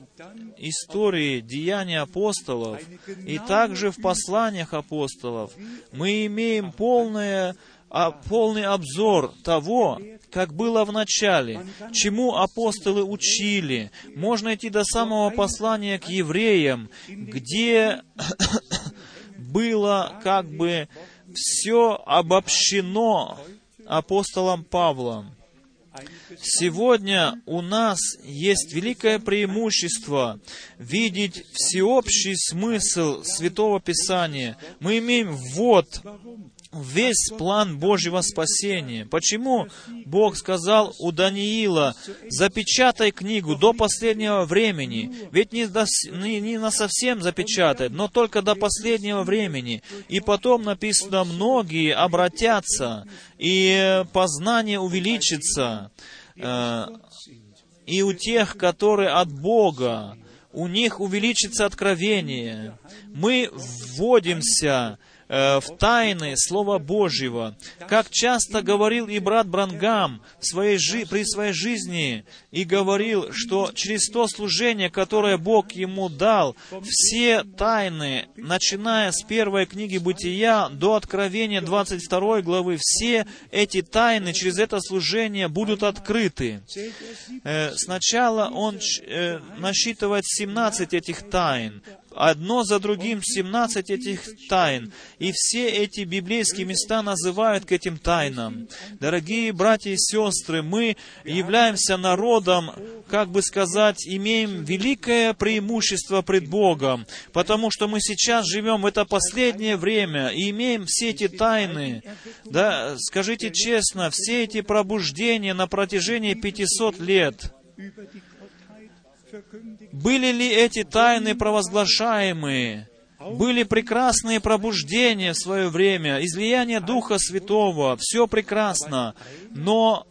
истории деяний апостолов и также в посланиях апостолов мы имеем полное, а, полный обзор того, как было в начале, чему апостолы учили. Можно идти до самого послания к евреям, где [coughs] было как бы все обобщено апостолом Павлом. Сегодня у нас есть великое преимущество видеть всеобщий смысл Святого Писания. Мы имеем ввод весь план Божьего спасения. Почему Бог сказал у Даниила, запечатай книгу до последнего времени? Ведь не, до, не, не на совсем запечатает, но только до последнего времени. И потом написано, многие обратятся, и познание увеличится. Э, и у тех, которые от Бога, у них увеличится откровение. Мы вводимся Э, в тайны Слова Божьего. Как часто говорил и брат Брангам в своей жи- при своей жизни, и говорил, что через то служение, которое Бог ему дал, все тайны, начиная с первой книги Бытия до Откровения 22 главы, все эти тайны через это служение будут открыты. Э, сначала он э, насчитывает 17 этих тайн, одно за другим 17 этих тайн. И все эти библейские места называют к этим тайнам. Дорогие братья и сестры, мы являемся народом как бы сказать, имеем великое преимущество пред Богом, потому что мы сейчас живем в это последнее время и имеем все эти тайны. Да, скажите честно, все эти пробуждения на протяжении 500 лет, были ли эти тайны провозглашаемые? Были прекрасные пробуждения в свое время, излияние Духа Святого, все прекрасно. Но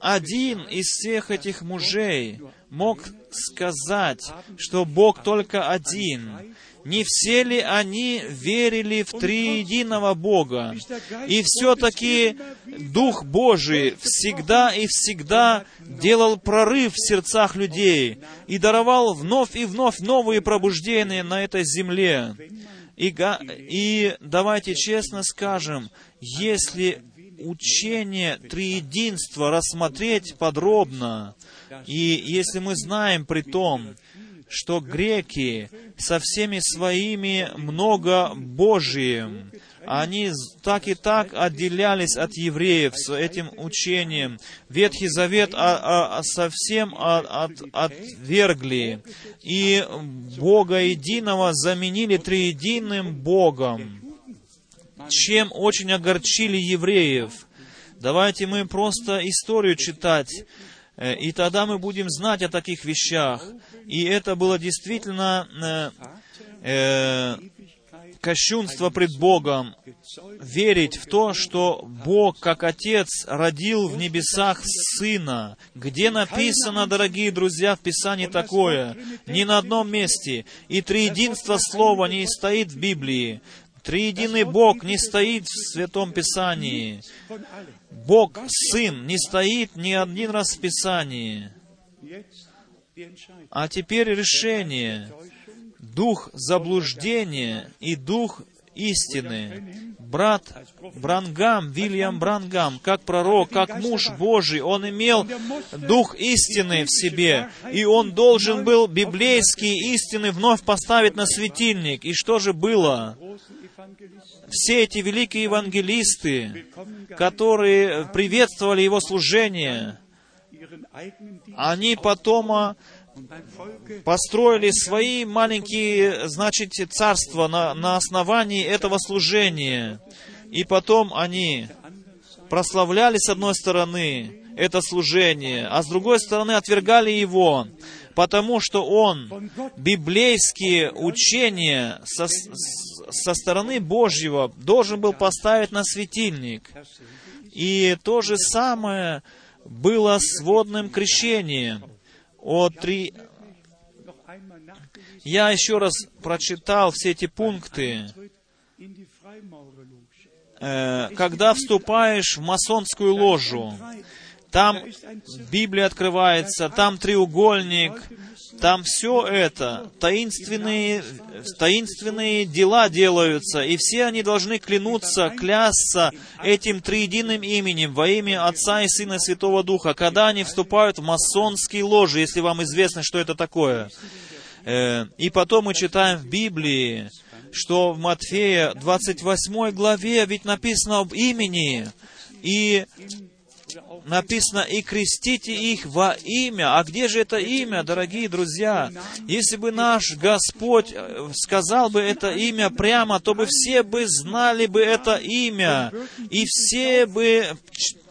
один из всех этих мужей мог сказать, что Бог только один. Не все ли они верили в триединого Бога? И все-таки Дух Божий всегда и всегда делал прорыв в сердцах людей и даровал вновь и вновь новые пробуждения на этой земле. И, и давайте честно скажем, если учение триединства рассмотреть подробно, и если мы знаем при том, что греки со всеми своими многобожием, они з- так и так отделялись от евреев с этим учением. Ветхий Завет а- а- совсем от- от- отвергли, и Бога единого заменили триединым Богом чем очень огорчили евреев. Давайте мы просто историю читать, и тогда мы будем знать о таких вещах. И это было действительно э, э, кощунство пред Богом, верить в то, что Бог, как Отец, родил в небесах Сына. Где написано, дорогие друзья, в Писании такое? Ни на одном месте. И триединство Слова не стоит в Библии. Триединый Бог не стоит в Святом Писании. Бог, Сын, не стоит ни один раз в Писании. А теперь решение. Дух заблуждения и дух истины. Брат Брангам, Вильям Брангам, как пророк, как муж Божий, он имел дух истины в себе, и он должен был библейские истины вновь поставить на светильник. И что же было? Все эти великие евангелисты, которые приветствовали его служение, они потом а, построили свои маленькие, значит, царства на, на основании этого служения. И потом они прославляли с одной стороны это служение, а с другой стороны отвергали его, потому что он библейские учения со, со стороны Божьего должен был поставить на светильник. И то же самое было с водным крещением. О три... Я еще раз прочитал все эти пункты. Э, Когда вступаешь в масонскую ложу, там Библия открывается, там треугольник, там все это, таинственные, таинственные дела делаются, и все они должны клянуться, клясться этим триединым именем во имя Отца и Сына и Святого Духа, когда они вступают в масонские ложи, если вам известно, что это такое. Э, И потом мы читаем в Библии, что в Матфея 28 главе ведь написано об имени, и написано, и крестите их во имя. А где же это имя, дорогие друзья? Если бы наш Господь э, сказал бы это имя прямо, то бы все бы знали бы это имя, и все бы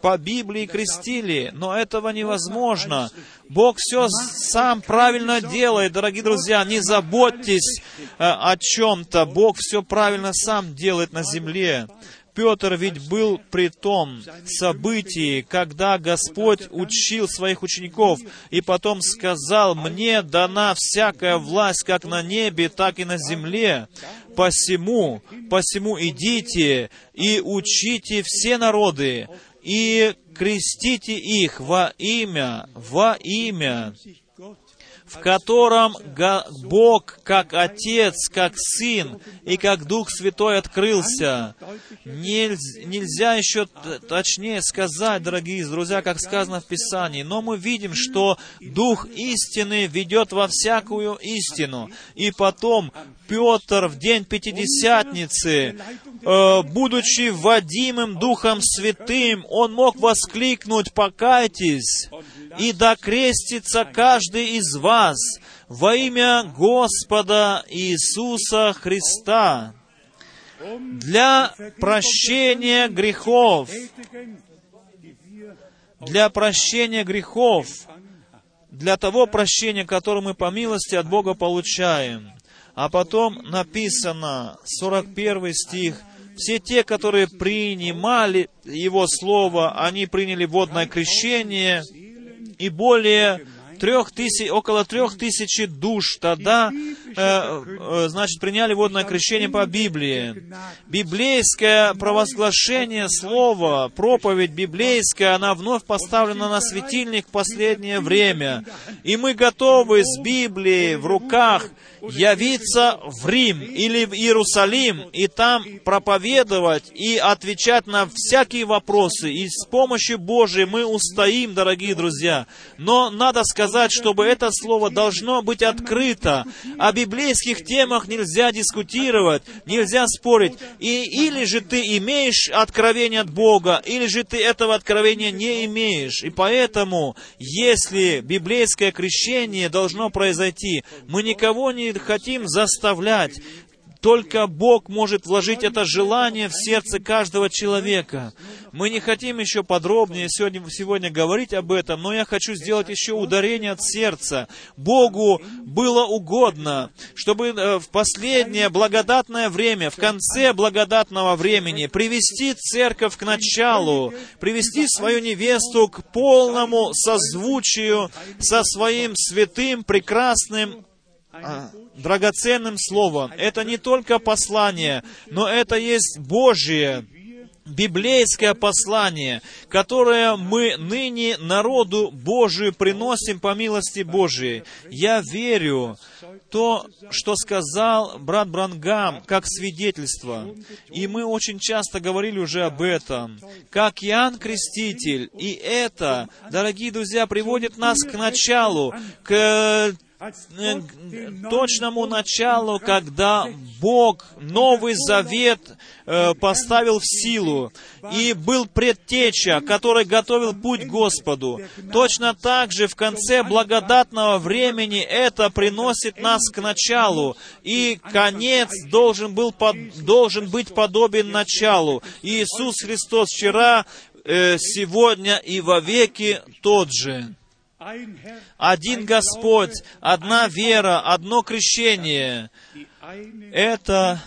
по Библии крестили. Но этого невозможно. Бог все сам правильно делает, дорогие друзья. Не заботьтесь э, о чем-то. Бог все правильно сам делает на земле. Петр ведь был при том событии, когда Господь учил своих учеников, и потом сказал, «Мне дана всякая власть, как на небе, так и на земле. Посему, посему идите и учите все народы, и крестите их во имя, во имя в котором Бог, как Отец, как Сын и как Дух Святой открылся. Нельз- нельзя еще точнее сказать, дорогие друзья, как сказано в Писании, но мы видим, что Дух истины ведет во всякую истину. И потом Петр в день Пятидесятницы, э, будучи водимым Духом Святым, он мог воскликнуть «Покайтесь!» И да крестится каждый из вас во имя Господа Иисуса Христа для прощения грехов, для прощения грехов, для того прощения, которое мы по милости от Бога получаем. А потом написано, 41 стих, все те, которые принимали Его Слово, они приняли водное крещение, и более трех тысяч, около трех тысяч душ. Тогда, э, э, значит, приняли водное крещение по Библии. Библейское провозглашение слова, проповедь библейская, она вновь поставлена на светильник в последнее время. И мы готовы с Библией в руках явиться в Рим или в Иерусалим и там проповедовать и отвечать на всякие вопросы. И с помощью Божией мы устоим, дорогие друзья. Но надо сказать, чтобы это слово должно быть открыто. О библейских темах нельзя дискутировать, нельзя спорить. И или же ты имеешь откровение от Бога, или же ты этого откровения не имеешь. И поэтому, если библейское крещение должно произойти, мы никого не хотим заставлять. Только Бог может вложить это желание в сердце каждого человека. Мы не хотим еще подробнее сегодня, сегодня говорить об этом, но я хочу сделать еще ударение от сердца. Богу было угодно, чтобы э, в последнее благодатное время, в конце благодатного времени, привести церковь к началу, привести свою невесту к полному созвучию со своим святым, прекрасным драгоценным словом. Это не только послание, но это есть Божье, библейское послание, которое мы ныне народу Божию приносим по милости Божией. Я верю то, что сказал брат Брангам, как свидетельство. И мы очень часто говорили уже об этом. Как Иоанн Креститель. И это, дорогие друзья, приводит нас к началу, к точному началу, когда Бог Новый Завет э, поставил в силу, и был предтеча, который готовил путь Господу. Точно так же в конце благодатного времени это приносит нас к началу, и конец должен, был, должен быть подобен началу. Иисус Христос вчера, э, сегодня и вовеки тот же один Господь, одна вера, одно крещение. Это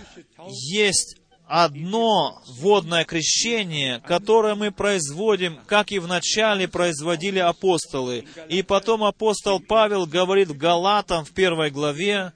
есть одно водное крещение, которое мы производим, как и вначале производили апостолы. И потом апостол Павел говорит в Галатам в первой главе,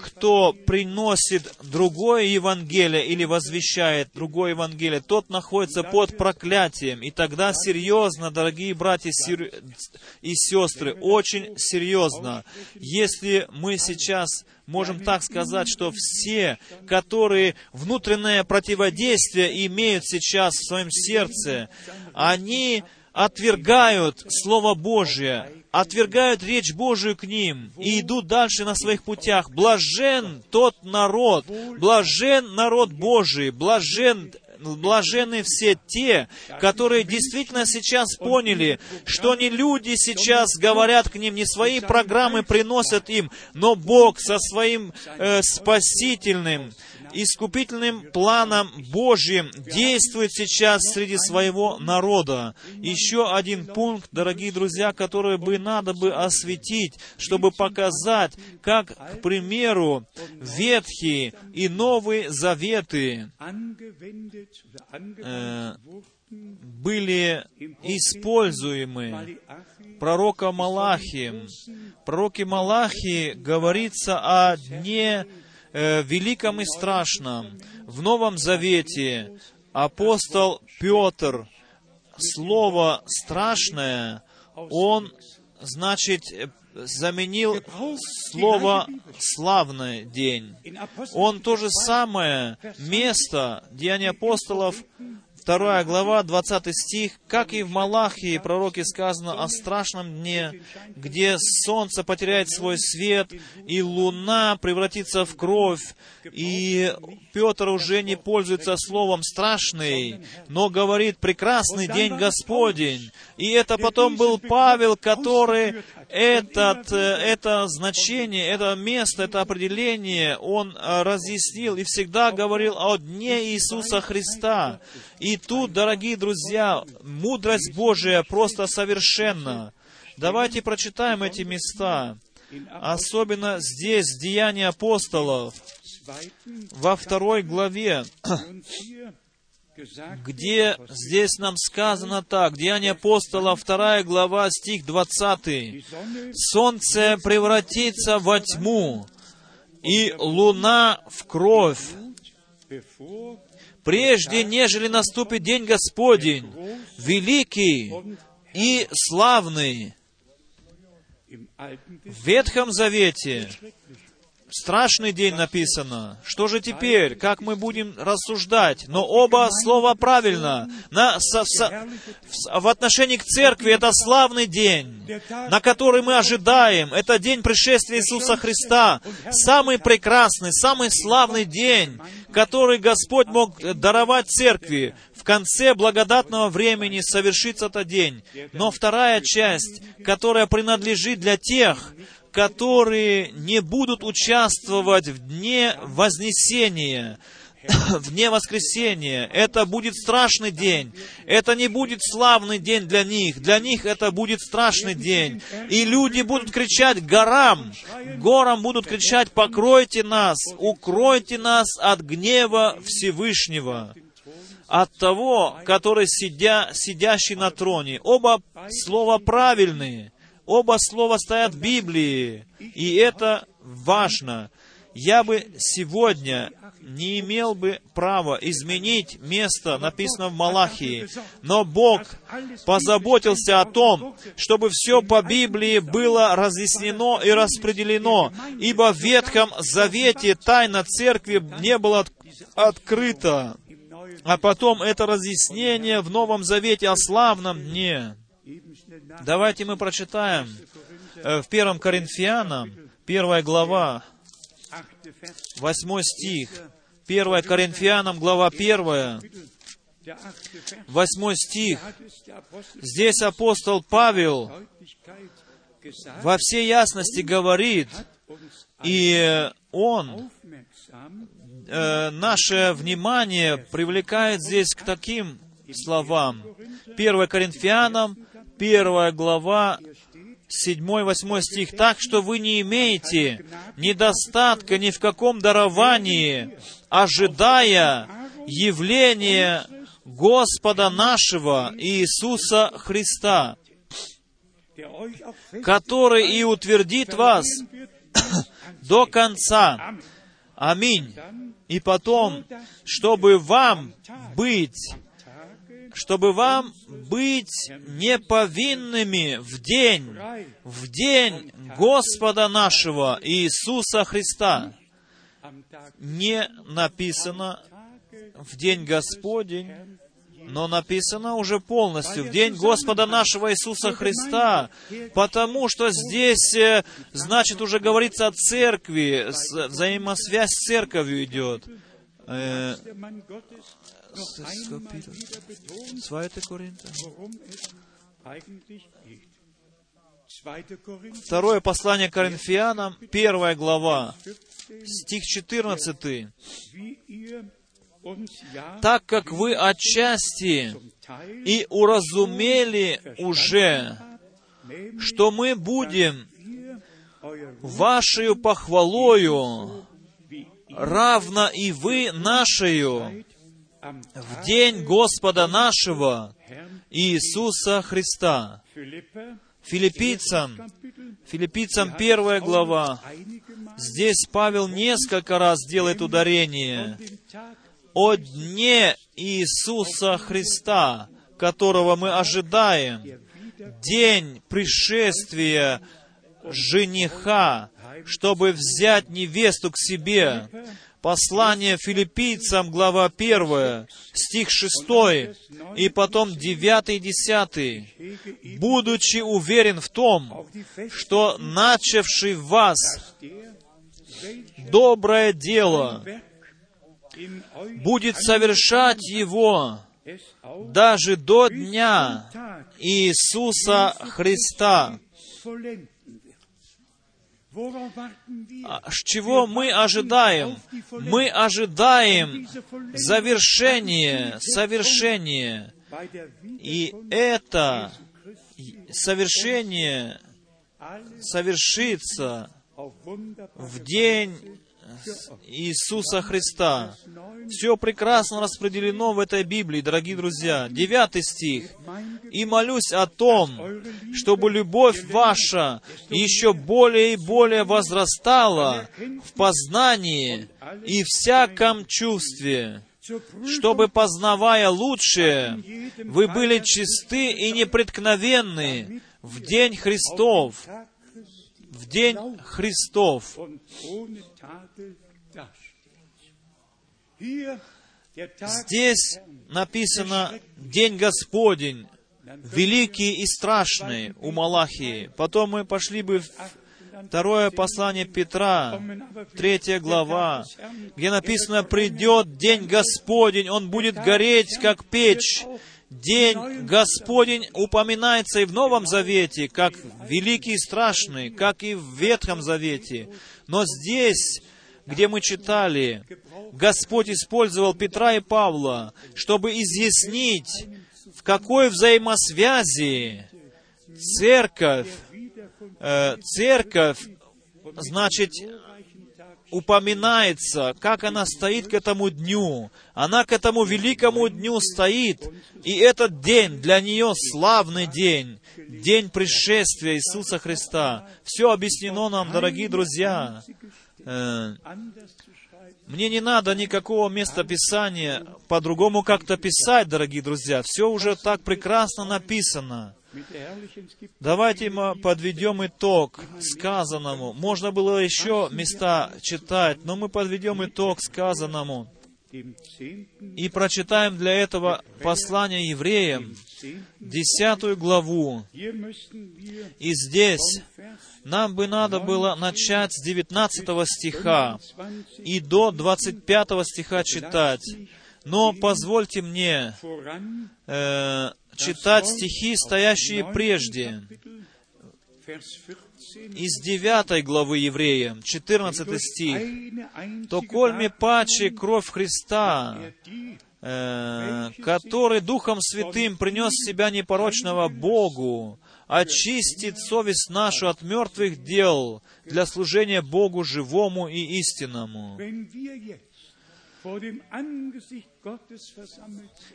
кто приносит другое Евангелие или возвещает другое Евангелие, тот находится под проклятием. И тогда серьезно, дорогие братья и сестры, очень серьезно, если мы сейчас можем так сказать, что все, которые внутреннее противодействие имеют сейчас в своем сердце, они отвергают Слово Божие, отвергают речь Божию к ним и идут дальше на своих путях. Блажен тот народ, блажен народ Божий, блажен блажены все те, которые действительно сейчас поняли, что не люди сейчас говорят к ним, не свои программы приносят им, но Бог со своим э, спасительным, искупительным планом Божьим действует сейчас среди своего народа. Еще один пункт, дорогие друзья, который бы надо бы осветить, чтобы показать, как, к примеру, Ветхие и Новые Заветы э, были используемы пророка Малахием. Пророке Малахии говорится о дне э, великом и страшном. В Новом Завете апостол Петр слово «страшное», он, значит, заменил слово «славный день». Он то же самое место, Деяния апостолов, вторая глава, 20 стих, как и в Малахии пророке сказано о страшном дне, где солнце потеряет свой свет, и луна превратится в кровь, и Петр уже не пользуется словом «страшный», но говорит «прекрасный день Господень». И это потом был Павел, который этот, э, это значение, это место, это определение он э, разъяснил и всегда говорил о дне Иисуса Христа. И тут, дорогие друзья, мудрость Божия просто совершенна. Давайте прочитаем эти места. Особенно здесь, в Деянии апостолов, во второй главе, [clears throat] где здесь нам сказано так, Деяния апостола, вторая глава, стих 20. «Солнце превратится во тьму, и луна в кровь, прежде нежели наступит день Господень, великий и славный». В Ветхом Завете страшный день написано. Что же теперь? Как мы будем рассуждать? Но оба слова правильно. На, со, со, в, отношении к церкви это славный день, на который мы ожидаем. Это день пришествия Иисуса Христа. Самый прекрасный, самый славный день, который Господь мог даровать церкви. В конце благодатного времени совершится этот день. Но вторая часть, которая принадлежит для тех, которые не будут участвовать в дне Вознесения, [coughs] в дне воскресения. Это будет страшный день. Это не будет славный день для них. Для них это будет страшный день. И люди будут кричать горам, горам будут кричать, покройте нас, укройте нас от гнева Всевышнего от того, который сидя, сидящий на троне. Оба слова правильные. Оба слова стоят в Библии, и это важно. Я бы сегодня не имел бы права изменить место, написано в Малахии. Но Бог позаботился о том, чтобы все по Библии было разъяснено и распределено, ибо в Ветхом Завете тайна Церкви не была открыта. А потом это разъяснение в Новом Завете о славном дне. Давайте мы прочитаем э, в первом Коринфянам, первая глава, восьмой стих. Первая Коринфянам, глава первая, восьмой стих. Здесь апостол Павел во всей ясности говорит, и он э, наше внимание привлекает здесь к таким словам. 1 Коринфянам, 1 глава, 7-8 стих. «Так что вы не имеете недостатка ни в каком даровании, ожидая явления Господа нашего Иисуса Христа, который и утвердит вас [coughs] до конца. Аминь. И потом, чтобы вам быть чтобы вам быть неповинными в день, в день Господа нашего Иисуса Христа. Не написано в день Господень, но написано уже полностью в день Господа нашего Иисуса Христа, потому что здесь, э, значит, уже говорится о церкви, взаимосвязь с церковью идет. Э, Kapitel. 2. Korinther. Второе послание Коринфянам, первая глава, стих 14. «Так как вы отчасти и уразумели уже, что мы будем вашей похвалою, равно и вы нашею, в день Господа нашего Иисуса Христа. Филиппийцам, Филиппийцам первая глава. Здесь Павел несколько раз делает ударение о дне Иисуса Христа, которого мы ожидаем, день пришествия жениха, чтобы взять невесту к себе. Послание филиппийцам, глава 1, стих 6, и потом 9 и 10. «Будучи уверен в том, что начавший в вас доброе дело будет совершать его даже до дня Иисуса Христа. А Чего мы ожидаем? Мы ожидаем завершение, совершение. И это совершение совершится в день Иисуса Христа. Все прекрасно распределено в этой Библии, дорогие друзья. Девятый стих. «И молюсь о том, чтобы любовь ваша еще более и более возрастала в познании и всяком чувстве, чтобы, познавая лучшее, вы были чисты и непреткновенны в день Христов, в день Христов. Здесь написано «День Господень», великий и страшный у Малахии. Потом мы пошли бы в второе послание Петра, третья глава, где написано «Придет день Господень, он будет гореть, как печь». День Господень упоминается и в Новом Завете, как великий и страшный, как и в Ветхом Завете. Но здесь где мы читали, Господь использовал Петра и Павла, чтобы изъяснить, в какой взаимосвязи церковь, э, церковь, значит, упоминается, как она стоит к этому дню. Она к этому великому дню стоит. И этот день для нее славный день. День пришествия Иисуса Христа. Все объяснено нам, дорогие друзья. Э, мне не надо никакого места Писания по-другому как-то писать, дорогие друзья. Все уже так прекрасно написано. Давайте мы подведем итог сказанному. Можно было еще места читать, но мы подведем итог сказанному. И прочитаем для этого послание евреям, десятую главу. И здесь нам бы надо было начать с 19 стиха и до 25 стиха читать. Но позвольте мне э, читать стихи, стоящие прежде. Из 9 главы Евреям, 14 стих. «То кольме паче кровь Христа, э, который Духом Святым принес себя непорочного Богу, очистит совесть нашу от мертвых дел для служения Богу живому и истинному.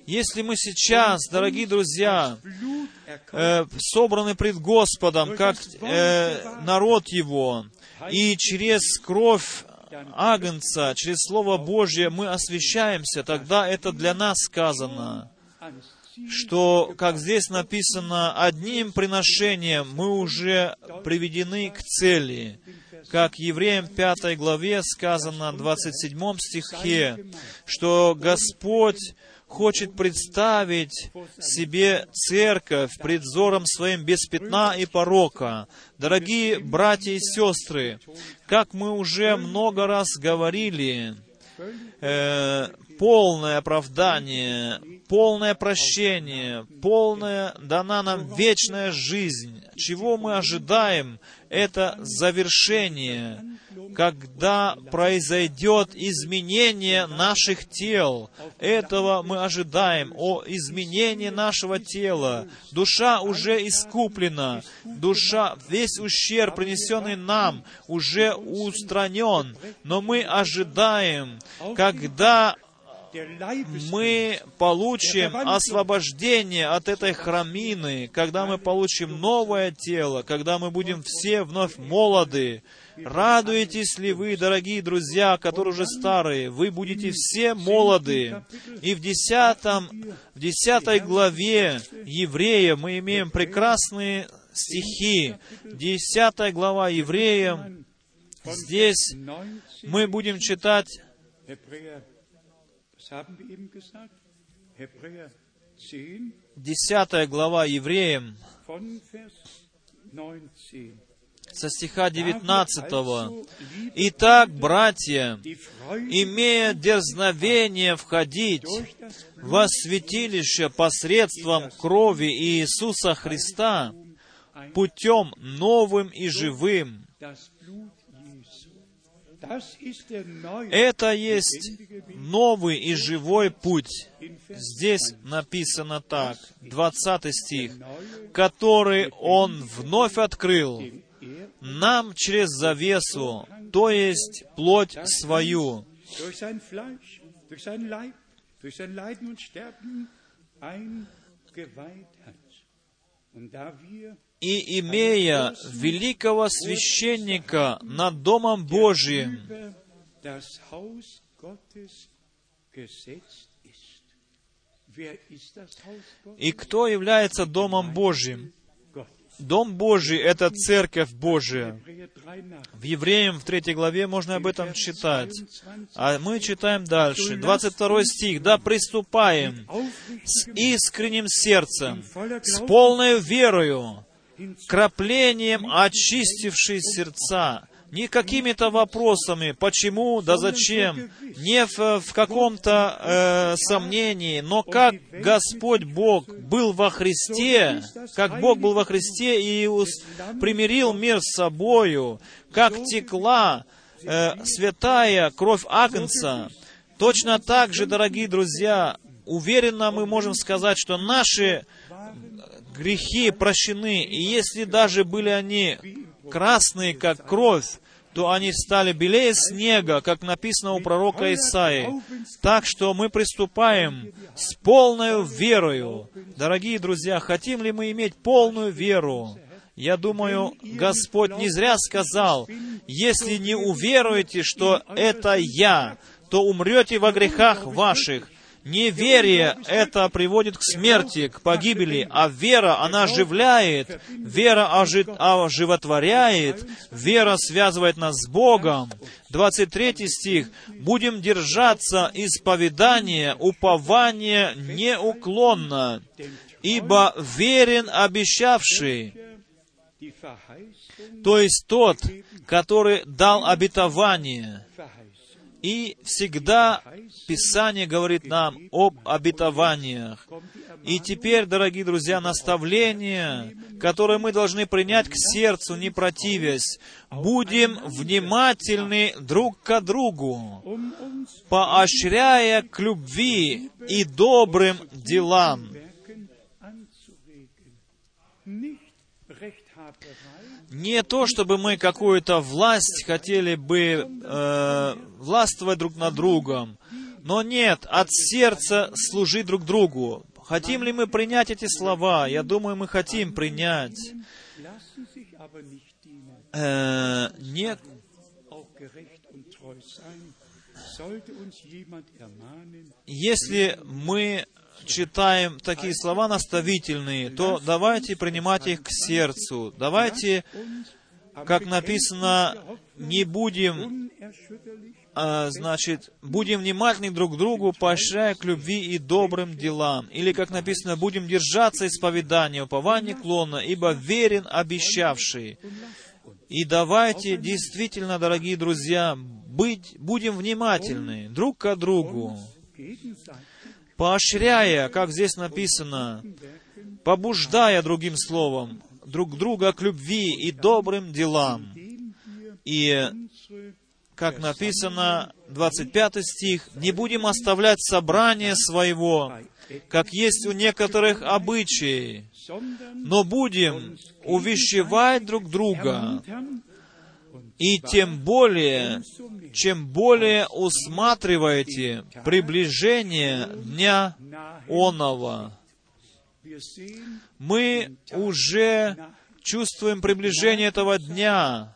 Если мы сейчас, дорогие друзья, э, собраны пред Господом, как э, народ Его, и через кровь Агнца, через Слово Божье мы освящаемся, тогда это для нас сказано что, как здесь написано, одним приношением мы уже приведены к цели. Как Евреям 5 главе сказано, 27 стихе, что Господь хочет представить себе церковь пред взором своим без пятна и порока. Дорогие братья и сестры, как мы уже много раз говорили, э, полное оправдание, полное прощение, полная дана нам вечная жизнь. Чего мы ожидаем? Это завершение, когда произойдет изменение наших тел. Этого мы ожидаем, о изменении нашего тела. Душа уже искуплена, душа, весь ущерб, принесенный нам, уже устранен. Но мы ожидаем, когда мы получим освобождение от этой храмины, когда мы получим новое тело, когда мы будем все вновь молоды. Радуетесь ли вы, дорогие друзья, которые уже старые? Вы будете все молоды. И в десятом, в десятой главе Еврея мы имеем прекрасные стихи. Десятая глава Евреям, Здесь 19 мы будем читать Hebräer, was haben wir eben gesagt? Hebräer 10 10 глава Евреям von Vers 19. со стиха Da wir 19. also, liebe Итак, братья, имея дерзновение входить во святилище посредством крови Иисуса Христа, путем новым и живым. Это есть новый и живой путь. Здесь написано так, 20 стих, который Он вновь открыл er нам через завесу, то есть плоть свою, и имея великого священника над Домом Божиим, и кто является Домом Божьим? Дом Божий — это Церковь Божия. Hebräer 3 nach. В Евреям в третьей главе можно об этом читать. А мы читаем дальше. 22 стих. «Да приступаем с искренним сердцем, с полной верою, краплением очистившие сердца, не какими-то вопросами, почему, да зачем, не в, в каком-то э, сомнении, но как Господь Бог был во Христе, как Бог был во Христе и ус- примирил мир с собою, как текла э, святая кровь Агнца, точно так же, дорогие друзья, уверенно мы можем сказать, что наши грехи прощены, и если даже были они красные, как кровь, то они стали белее снега, как написано у пророка Исаи. Так что мы приступаем с полной верою. Дорогие друзья, хотим ли мы иметь полную веру? Я думаю, Господь не зря сказал, если не уверуете, что это я, то умрете во грехах ваших. Неверие это приводит к смерти, к погибели, а вера, она оживляет, вера ожи- оживотворяет, вера связывает нас с Богом. 23 стих. «Будем держаться исповедания, упования неуклонно, ибо верен обещавший, то есть тот, который дал обетование». И всегда Писание говорит нам об обетованиях. И теперь, дорогие друзья, наставление, которое мы должны принять к сердцу, не противясь. Будем внимательны друг к другу, поощряя к любви и добрым делам. Не то, чтобы мы какую-то власть хотели бы э, властвовать друг над другом, но нет, от сердца служить друг другу. Хотим ли мы принять эти слова? Я думаю, мы хотим принять. Э, не, Auch gerecht und treu sein. Sollte uns jemand ermahnen, если мы читаем такие слова наставительные, то давайте принимать их к сердцу. Давайте, как написано, не будем а, значит, будем внимательны друг к другу, поощряя к любви и добрым делам. Или, как написано, будем держаться исповедания, упования клона, ибо верен обещавший. И давайте действительно, дорогие друзья, быть, будем внимательны друг к другу, поощряя, как здесь написано, побуждая другим словом друг друга к любви и добрым делам. И как написано, 25 стих, «Не будем оставлять собрание своего, как есть у некоторых обычаи, но будем увещевать друг друга, и тем более, чем более усматриваете приближение дня оного». wir sehen, Мы уже чувствуем приближение этого дня.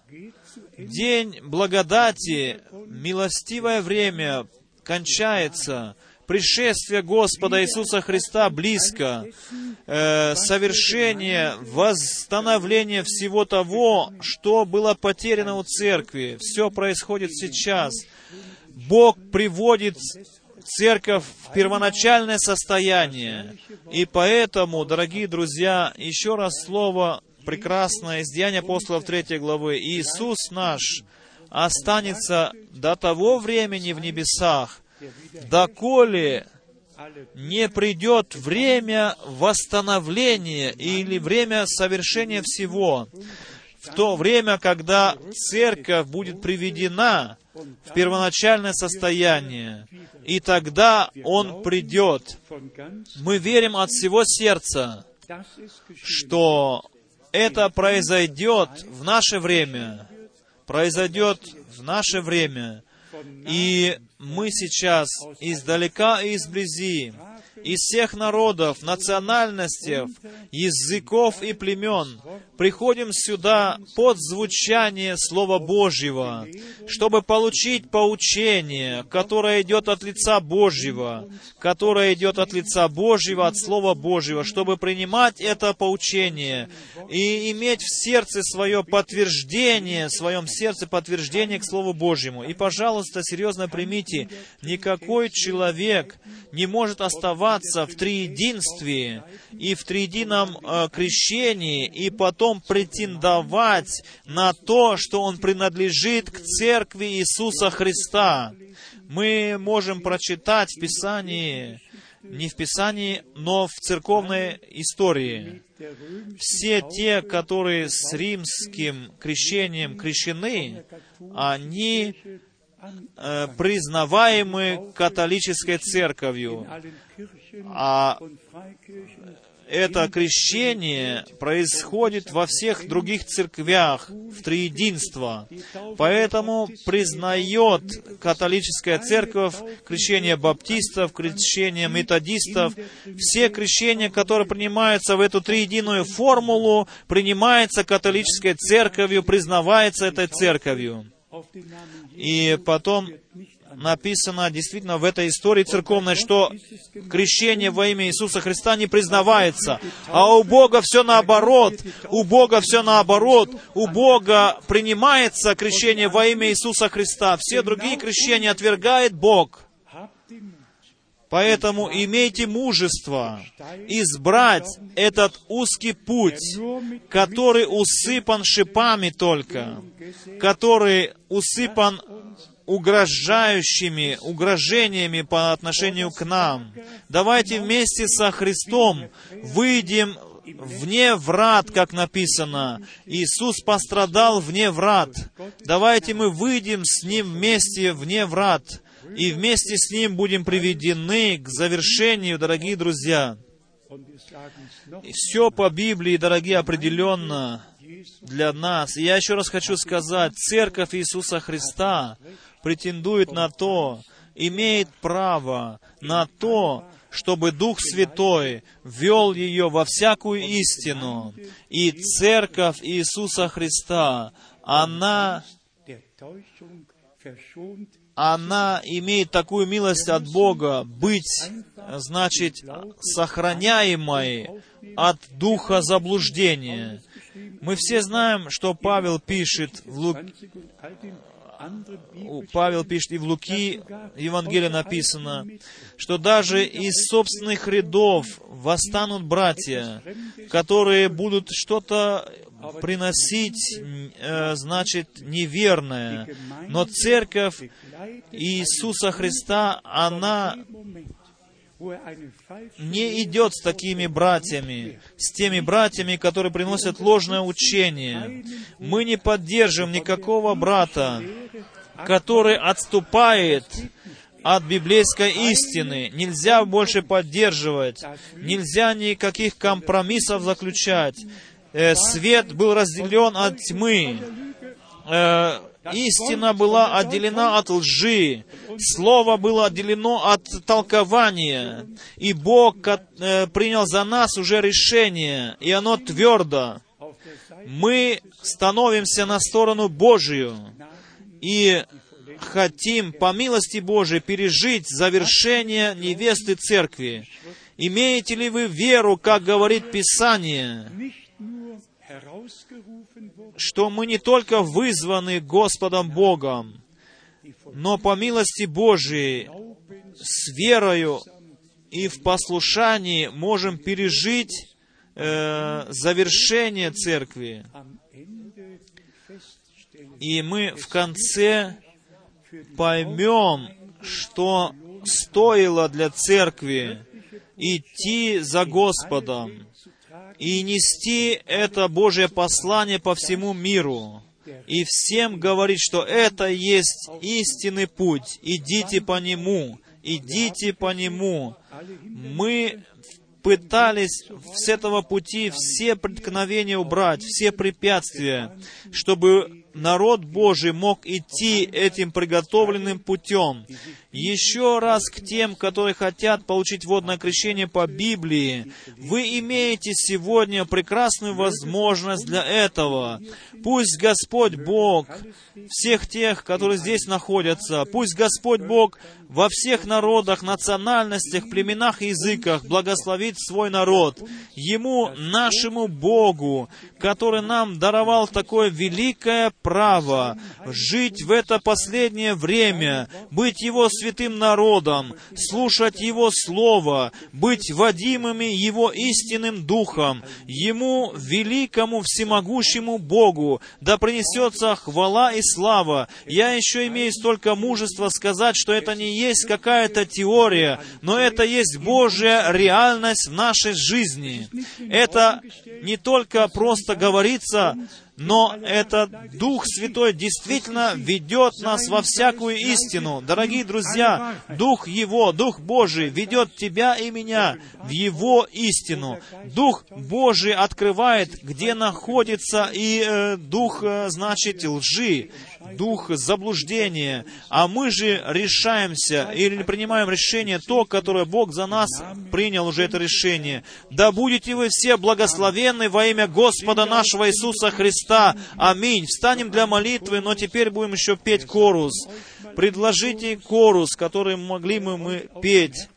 День благодати, милостивое время кончается, Пришествие Господа Иисуса Христа близко. Э, совершение, восстановление всего того, что было потеряно у церкви. Все происходит сейчас. Бог приводит церковь в первоначальное состояние. И поэтому, дорогие друзья, еще раз слово прекрасное из Деяния апостолов 3 главы. Иисус наш останется до того времени в небесах, доколе не придет время восстановления или время совершения всего. В то время, когда церковь будет приведена в первоначальное состояние, и тогда Он придет. Мы верим от всего сердца, что это произойдет в наше время, произойдет в наше время. И мы сейчас издалека и изблизи из всех народов, национальностей, языков и племен приходим сюда под звучание Слова Божьего, чтобы получить поучение, которое идет от лица Божьего, которое идет от лица Божьего, от Слова Божьего, чтобы принимать это поучение и иметь в сердце свое подтверждение, в своем сердце подтверждение к Слову Божьему. И, пожалуйста, серьезно примите, никакой человек не может оставаться в триединстве и в триедином э, крещении, и потом претендовать на то, что он принадлежит к церкви Иисуса Христа. Мы можем прочитать в Писании, не в Писании, но в церковной истории. Все те, которые с римским крещением крещены, они э, признаваемы католической церковью, а это крещение происходит во всех других церквях в триединство. Поэтому признает католическая церковь крещение баптистов, крещение методистов. Все крещения, которые принимаются в эту триединую формулу, принимается католической церковью, признавается этой церковью. И потом написано действительно в этой истории церковной, что крещение во имя Иисуса Христа не признавается. А у Бога все наоборот. У Бога все наоборот. У Бога принимается крещение во имя Иисуса Христа. Все другие крещения отвергает Бог. Поэтому имейте мужество избрать этот узкий путь, который усыпан шипами только, который усыпан угрожающими угрожениями по отношению к нам. Давайте вместе со Христом выйдем вне врат, как написано. Иисус пострадал вне врат. Давайте мы выйдем с Ним вместе вне врат. И вместе с Ним будем приведены к завершению, дорогие друзья. Все по Библии, дорогие, определенно для нас. И я еще раз хочу сказать, Церковь Иисуса Христа претендует на то, имеет право на то, чтобы Дух Святой вел ее во всякую истину. И Церковь Иисуса Христа, она, она имеет такую милость от Бога быть, значит, сохраняемой от духа заблуждения. Мы все знаем, что Павел пишет в Лук... Павел пишет, и в Луки Евангелие написано, что даже из собственных рядов восстанут братья, которые будут что-то приносить, э, значит, неверное. Но церковь Иисуса Христа, она не идет с такими братьями, с теми братьями, которые приносят ложное учение. Мы не поддержим никакого брата, который отступает от библейской истины. Нельзя больше поддерживать, нельзя никаких компромиссов заключать. Э, свет был разделен от тьмы. Э, истина была отделена от лжи, Слово было отделено от толкования, и Бог э, принял за нас уже решение, и оно твердо. Мы становимся на сторону Божию, и хотим, по милости Божией, пережить завершение невесты церкви. Имеете ли вы веру, как говорит Писание, что мы не только вызваны Господом Богом, но по милости Божией с верою и в послушании можем пережить э, завершение церкви. И мы в конце поймем, что стоило для церкви идти за Господом и нести это Божье послание по всему миру и всем говорить, что это есть истинный путь, идите по нему, идите по нему. Мы пытались с этого пути все преткновения убрать, все препятствия, чтобы народ Божий мог идти этим приготовленным путем. Еще раз к тем, которые хотят получить водное крещение по Библии. Вы имеете сегодня прекрасную возможность для этого. Пусть Господь Бог всех тех, которые здесь находятся, пусть Господь Бог во всех народах, национальностях, племенах и языках благословит свой народ. Ему, нашему Богу, который нам даровал такое великое право жить в это последнее время, быть Его святым народом, слушать Его Слово, быть водимыми Его истинным Духом. Ему, великому всемогущему Богу, да принесется хвала и слава. Я еще имею столько мужества сказать, что это не есть какая-то теория, но это есть Божья реальность в нашей жизни. Это не только просто говорится, но этот Дух Святой действительно ведет нас во всякую истину. Дорогие друзья, Дух Его, Дух Божий ведет тебя и меня в Его истину. Дух Божий открывает, где находится и э, Дух, э, значит, лжи, Дух заблуждения. А мы же решаемся или принимаем решение то, которое Бог за нас принял уже это решение. Да будете вы все благословенны во имя Господа нашего Иисуса Христа. Аминь. Встанем для молитвы, но теперь будем еще петь корус. Предложите корус, который могли бы мы петь.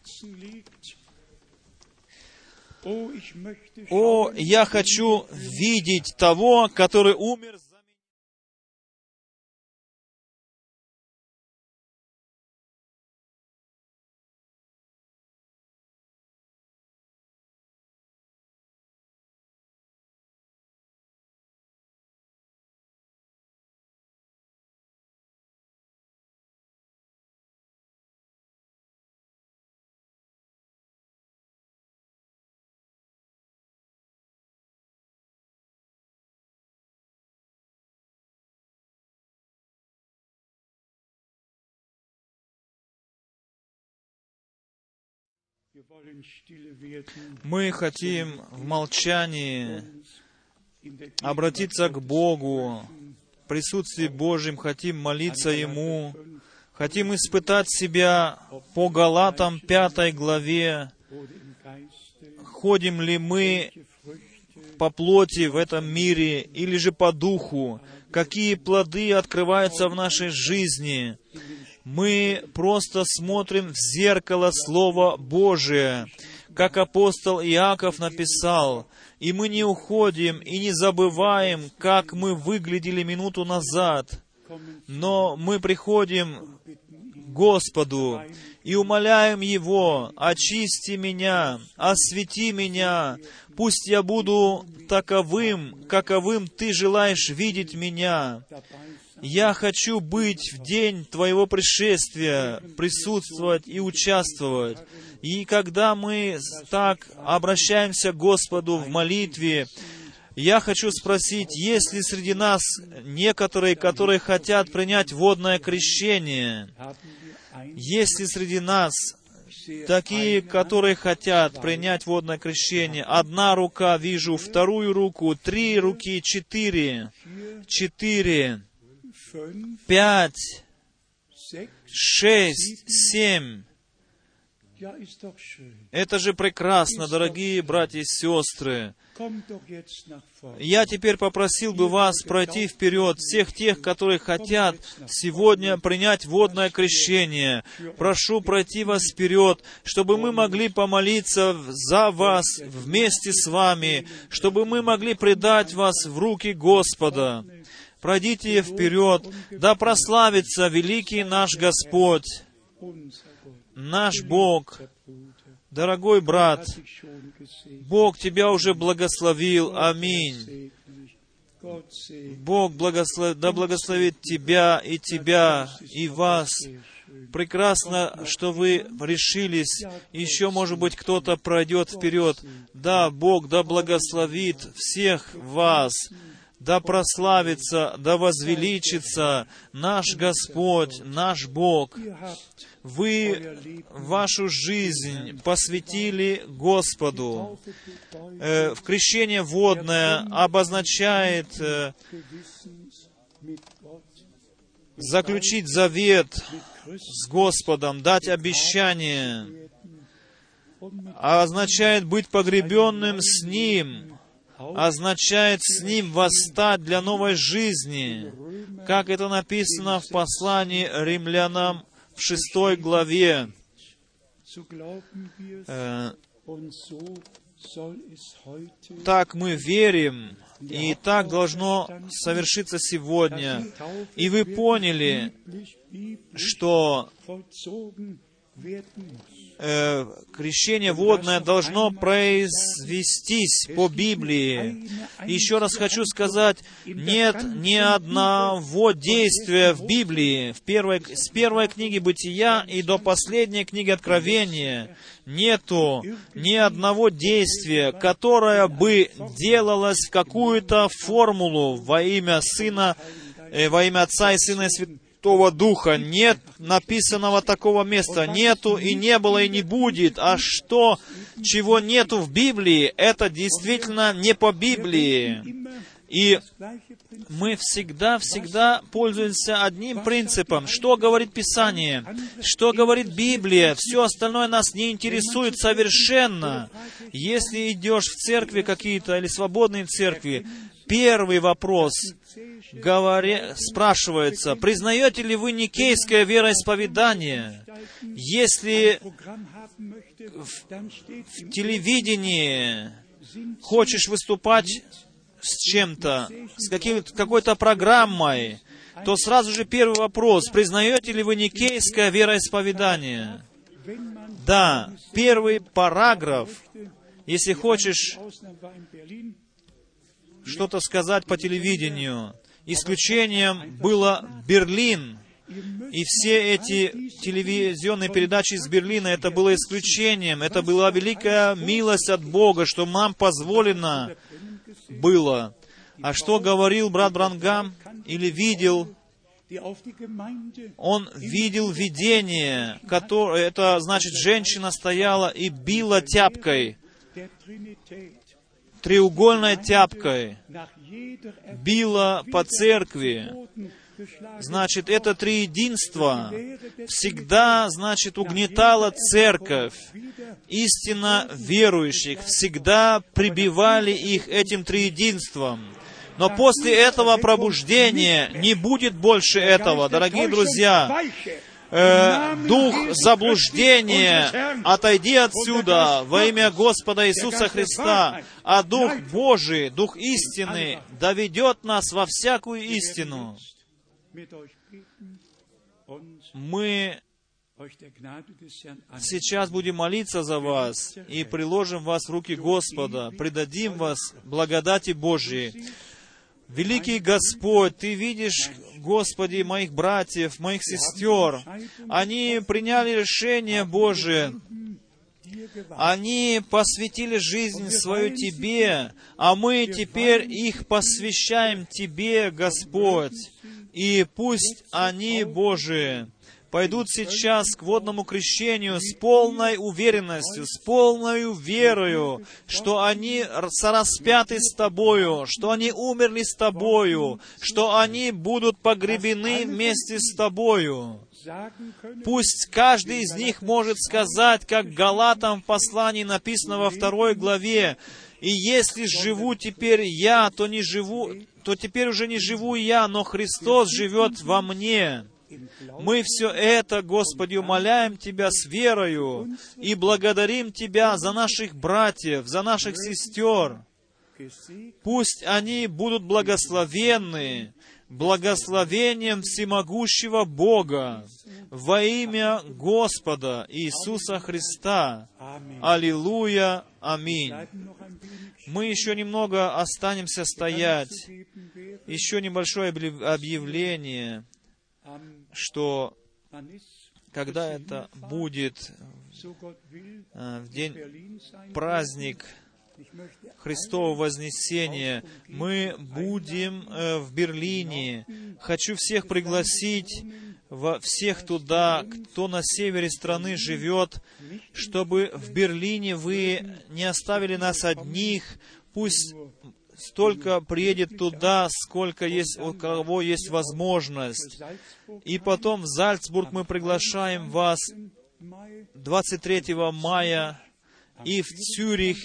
О, я хочу видеть того, который умер за Мы хотим в молчании обратиться к Богу, в присутствии Божьем, хотим молиться Ему, хотим испытать себя по Галатам 5 главе, ходим ли мы по плоти в этом мире или же по духу, какие плоды открываются в нашей жизни, мы просто смотрим в зеркало Слова Божие, как апостол Иаков написал, и мы не уходим и не забываем, как мы выглядели минуту назад, но мы приходим к Господу и умоляем Его, очисти меня, освети меня, пусть я буду таковым, каковым Ты желаешь видеть меня. Я хочу быть в день Твоего пришествия, присутствовать и участвовать. И когда мы так обращаемся к Господу в молитве, я хочу спросить, есть ли среди нас некоторые, которые хотят принять водное крещение? Есть ли среди нас такие, которые хотят принять водное крещение? Одна рука вижу, вторую руку, три руки, четыре, четыре пять, шесть, семь. Это же прекрасно, дорогие братья и сестры. Я теперь попросил бы вас пройти вперед, всех тех, которые хотят сегодня принять водное крещение. Прошу пройти вас вперед, чтобы мы могли помолиться за вас вместе с вами, чтобы мы могли предать вас в руки Господа. Пройдите вперед, да прославится великий наш Господь, наш Бог. Дорогой брат. Бог тебя уже благословил. Аминь. Бог благослов... да благословит тебя и тебя, и вас. Прекрасно, что вы решились. Еще, может быть, кто-то пройдет вперед. Да, Бог да благословит всех вас. Да прославится, да возвеличится наш Господь, наш Бог. Вы вашу жизнь посвятили Господу. Э, В крещение водное обозначает э, заключить завет с Господом, дать обещание, а означает быть погребенным с Ним, означает с Ним восстать для новой жизни, как это написано в послании римлянам в шестой главе. Э, Так мы верим, и так должно совершиться сегодня. И вы поняли, что. Э, крещение водное должно произвестись по Библии. Еще раз хочу сказать, нет ни одного действия в Библии, в первой, с первой книги Бытия и до последней книги Откровения, нету ни одного действия, которое бы делалось в какую-то формулу во имя Сына, э, во имя Отца и Сына и Святого Духа. Нет написанного такого места. Нету и не было и не будет. А что, чего нету в Библии, это действительно не по Библии. И мы всегда-всегда пользуемся одним принципом. Что говорит Писание? Что говорит Библия? Все остальное нас не интересует совершенно. Если идешь в церкви какие-то или свободные церкви, первый вопрос говоря, спрашивается, признаете ли вы никейское вероисповедание? Если im в телевидении хочешь выступать с чем-то, с какой-то программой, то сразу же первый вопрос, признаете ли вы никейское вероисповедание? Да, первый параграф, если хочешь что-то сказать по телевидению, исключением было Берлин. И все эти телевизионные передачи из Берлина, это было исключением. Это была великая милость от Бога, что нам позволено было. А что говорил брат Брангам или видел? Он видел видение, которое, это значит, женщина стояла и била тяпкой, треугольной тяпкой, била по церкви. Значит, это триединство всегда, значит, угнетало церковь. Истинно верующих всегда прибивали их этим триединством. Но после этого пробуждения не будет больше этого, дорогие друзья. Э, дух заблуждения, отойди отсюда во имя Господа Иисуса Христа, а Дух Божий, Дух истины, доведет нас во всякую истину. Мы сейчас будем молиться за вас и приложим вас в руки Господа, предадим вас благодати Божьей. Великий Господь, Ты видишь, Господи, моих братьев, моих сестер. Они приняли решение Божие. Они посвятили жизнь свою Тебе, а мы теперь их посвящаем Тебе, Господь. И пусть они, Божие, пойдут сейчас к водному крещению с полной уверенностью, с полной верою, что они сораспяты с Тобою, что они умерли с Тобою, что они будут погребены вместе с Тобою. Пусть каждый из них может сказать, как Галатам в послании написано во второй главе, «И если живу теперь я, то не живу, то теперь уже не живу я, но Христос живет во мне». Мы все это, Господи, умоляем Тебя с верою и благодарим Тебя за наших братьев, за наших сестер. Пусть они будут благословенны, благословением всемогущего Бога во имя Господа Иисуса Христа. Аллилуйя, аминь. Мы еще немного останемся стоять. Еще небольшое объявление, что когда это будет э, в день праздник Христового Вознесения. Мы будем э, в Берлине. Хочу всех пригласить, во всех туда, кто на севере страны живет, чтобы в Берлине вы не оставили нас одних. Пусть столько приедет туда, сколько есть, у кого есть возможность. И потом в Зальцбург мы приглашаем вас 23 мая и в Цюрих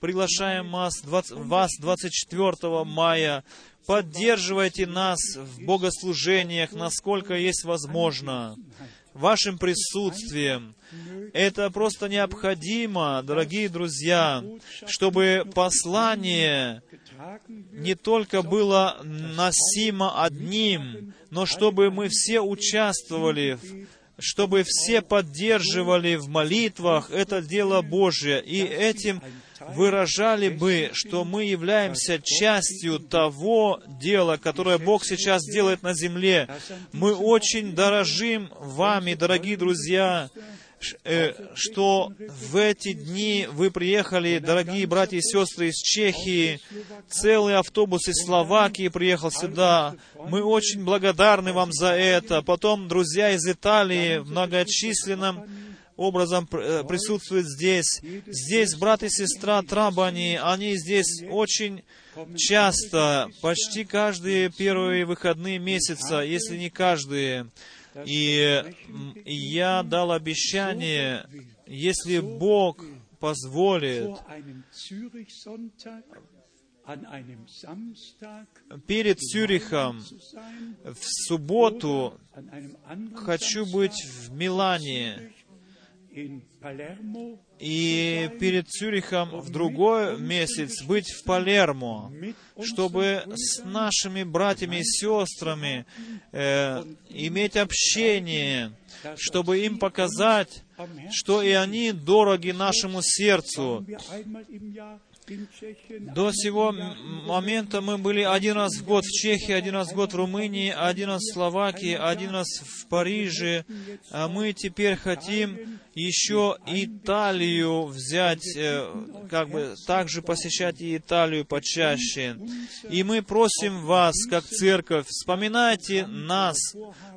приглашаем вас, 20, вас 24 мая. Поддерживайте нас в богослужениях, насколько есть возможно, вашим присутствием. Это просто необходимо, дорогие друзья, чтобы послание не только было носимо одним, но чтобы мы все участвовали чтобы все поддерживали в молитвах это дело Божье, и этим выражали бы, что мы являемся частью того дела, которое Бог сейчас делает на земле. Мы очень дорожим вами, дорогие друзья, что в эти дни вы приехали, дорогие братья и сестры из Чехии, целый автобус из Словакии приехал сюда. Мы очень благодарны вам за это. Потом друзья из Италии многочисленным образом э, присутствуют здесь. Здесь брат и сестра Трабани, они здесь очень часто, почти каждые первые выходные месяца, если не каждые. И я дал обещание, если Бог позволит, перед Цюрихом в субботу хочу быть в Милане и перед Цюрихом в другой месяц быть в Палермо, чтобы с нашими братьями и сестрами э, иметь общение, чтобы им показать, что и они дороги нашему сердцу, до сего момента мы были один раз в год в Чехии, один раз в год в Румынии, один раз в Словакии, один раз в Париже. А мы теперь хотим еще Италию взять, э, как бы также посещать и Италию почаще. И мы просим вас, как церковь, вспоминайте нас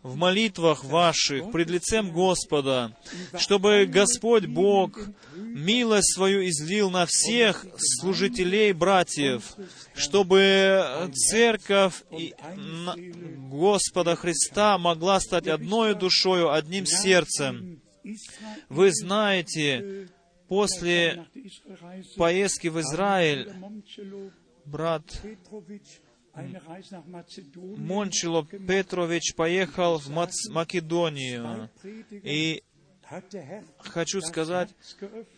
в молитвах ваших пред лицем Господа, чтобы Господь Бог милость свою излил на всех служителей, братьев, чтобы церковь Господа Христа могла стать одной душою, одним сердцем. Вы знаете, после поездки в Израиль брат Мончило Петрович поехал в Македонию, и хочу сказать,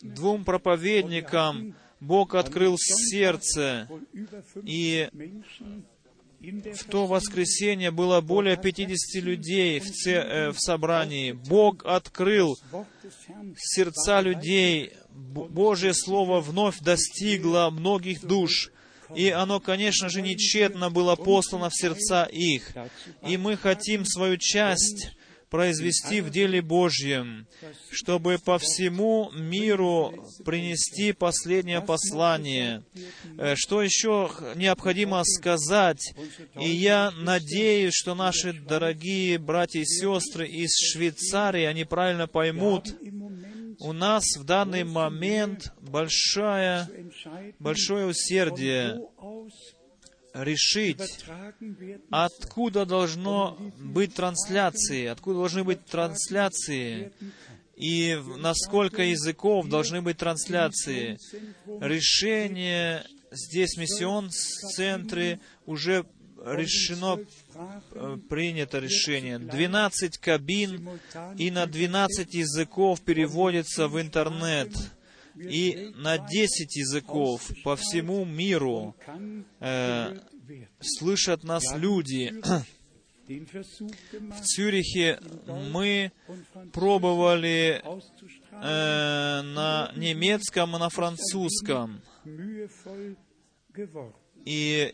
двум проповедникам Бог открыл сердце, и в то воскресенье было более 50 людей в, це, э, в собрании. Бог открыл сердца людей. Божье Слово вновь достигло многих душ. И оно, конечно же, нечетно было послано в сердца их. И мы хотим свою часть произвести в деле Божьем, чтобы по всему миру принести последнее послание. Э, Что еще необходимо сказать? И я надеюсь, что наши дорогие братья и сестры из Швейцарии, они правильно поймут, у нас в данный момент entscheiden, большое усердие решить, откуда должно быть трансляции, откуда должны быть трансляции, и на сколько языков должны быть трансляции. Решение здесь, в миссион-центре, уже решено, э, принято решение. 12 кабин и на 12 языков переводится в интернет. И на 10 языков по всему миру э, слышат нас люди. В Цюрихе мы пробовали э, на немецком и на французском. И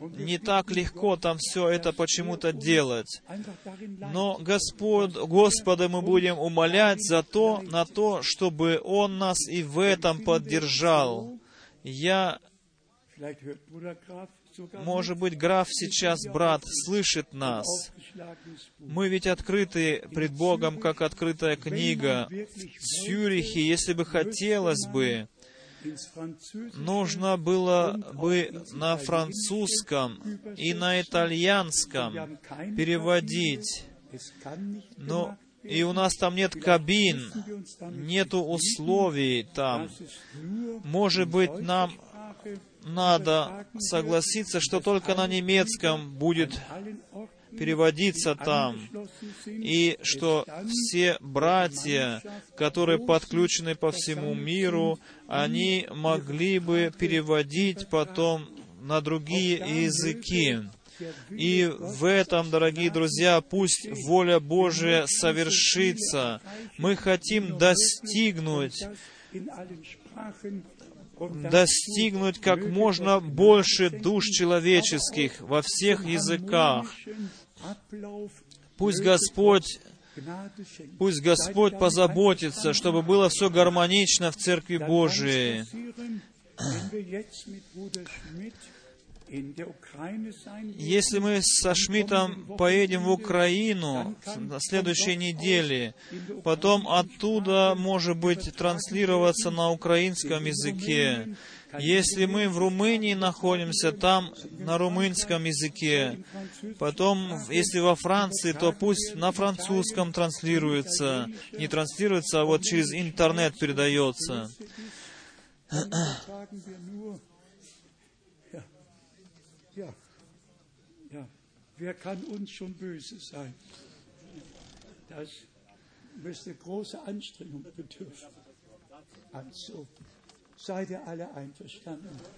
не так легко там все это почему-то делать. Но Господь, Господа мы будем умолять за то, на то, чтобы Он нас и в этом поддержал. Я, может быть, граф сейчас, брат, слышит нас. Мы ведь открыты пред Богом, как открытая книга. В Цюрихе, если бы хотелось бы, нужно было бы на французском и на итальянском переводить. Но и у нас там нет кабин, нету условий там. Может быть, нам надо согласиться, что только на немецком будет переводиться там. И что все братья, которые подключены по всему миру, они могли бы переводить потом на другие языки. И в этом, дорогие друзья, пусть воля Божия совершится. Мы хотим достигнуть достигнуть как можно больше душ человеческих во всех языках. Пусть Господь, пусть Господь позаботится, чтобы было все гармонично в Церкви Божией. Если мы со Шмидтом поедем в Украину на следующей неделе, потом оттуда, может быть, транслироваться на украинском языке. Если мы в Румынии находимся, там на румынском языке. Потом, если во Франции, то пусть на французском транслируется. Не транслируется, а вот через интернет передается. Wer kann uns schon böse sein? Das müsste große Anstrengung bedürfen. Also,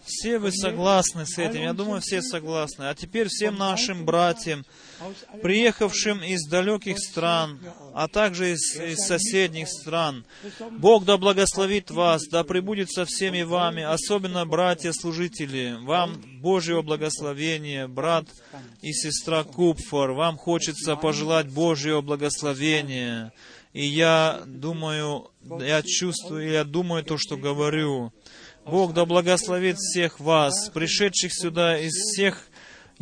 Все вы согласны с этим? Я думаю, все согласны. А теперь всем нашим братьям, приехавшим из далеких стран, а также из, из соседних стран. Бог да благословит вас, да пребудет со всеми вами, особенно братья-служители. Вам Божьего благословения, брат и сестра Купфор. Вам хочется пожелать Божьего благословения. И я думаю, я чувствую, я думаю то, что говорю. Бог да благословит всех вас, пришедших сюда из всех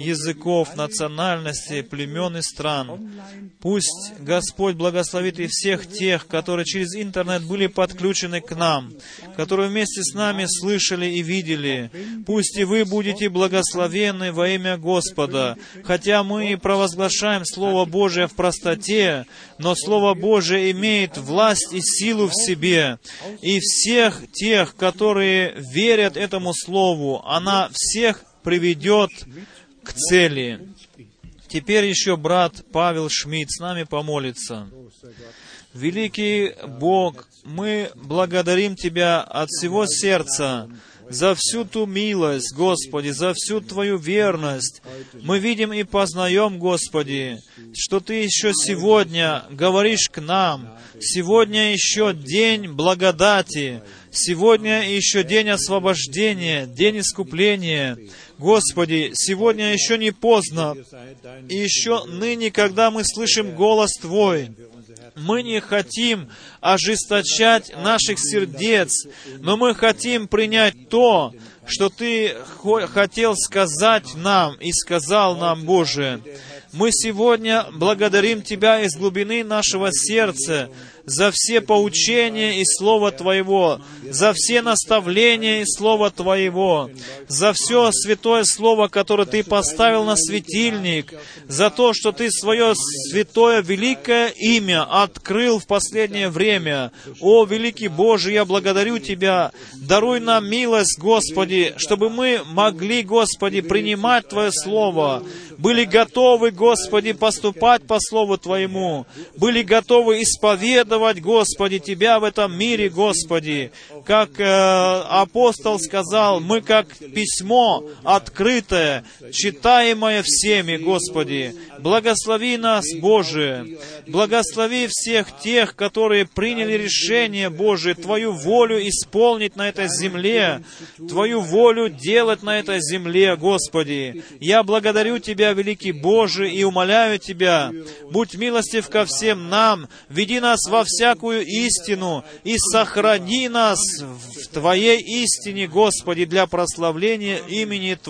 языков, национальностей, племен и стран. Пусть Господь благословит и всех тех, которые через интернет были подключены к нам, которые вместе с нами слышали и видели. Пусть и вы будете благословенны во имя Господа. Хотя мы и провозглашаем Слово Божие в простоте, но Слово Божие имеет власть и силу в себе. И всех тех, которые верят этому Слову, она всех приведет к цели. Теперь еще брат Павел Шмидт с нами помолится. Великий Бог, мы благодарим Тебя от всего сердца за всю ту милость, Господи, за всю Твою верность. Мы видим и познаем, Господи, что Ты еще сегодня говоришь к нам. Сегодня еще день благодати. Сегодня еще день освобождения, день искупления. Господи, сегодня еще не поздно, и еще ныне, когда мы слышим голос Твой, мы не хотим ожесточать наших сердец, но мы хотим принять то, что Ты хотел сказать нам и сказал нам, Боже. Мы сегодня благодарим Тебя из глубины нашего сердца за все поучения и Слово Твоего, за все наставления и Слово Твоего, за все святое Слово, которое Ты поставил на светильник, за то, что Ты свое святое великое имя открыл в последнее время. О, великий Боже, я благодарю Тебя. Даруй нам милость, Господи, чтобы мы могли, Господи, принимать Твое Слово, были готовы, Господи, поступать по Слову Твоему, были готовы исповедовать, Господи, Тебя в этом мире, Господи. Как э, апостол сказал, мы как письмо открытое, читаемое всеми, Господи. Благослови нас, Боже. Благослови всех тех, которые приняли решение, Боже, Твою волю исполнить на этой земле, Твою волю делать на этой земле, Господи. Я благодарю Великий Боже, и умоляю Тебя, будь милостив ко всем нам, веди нас во всякую истину и сохрани нас в Твоей истине, Господи, для прославления имени Твоего.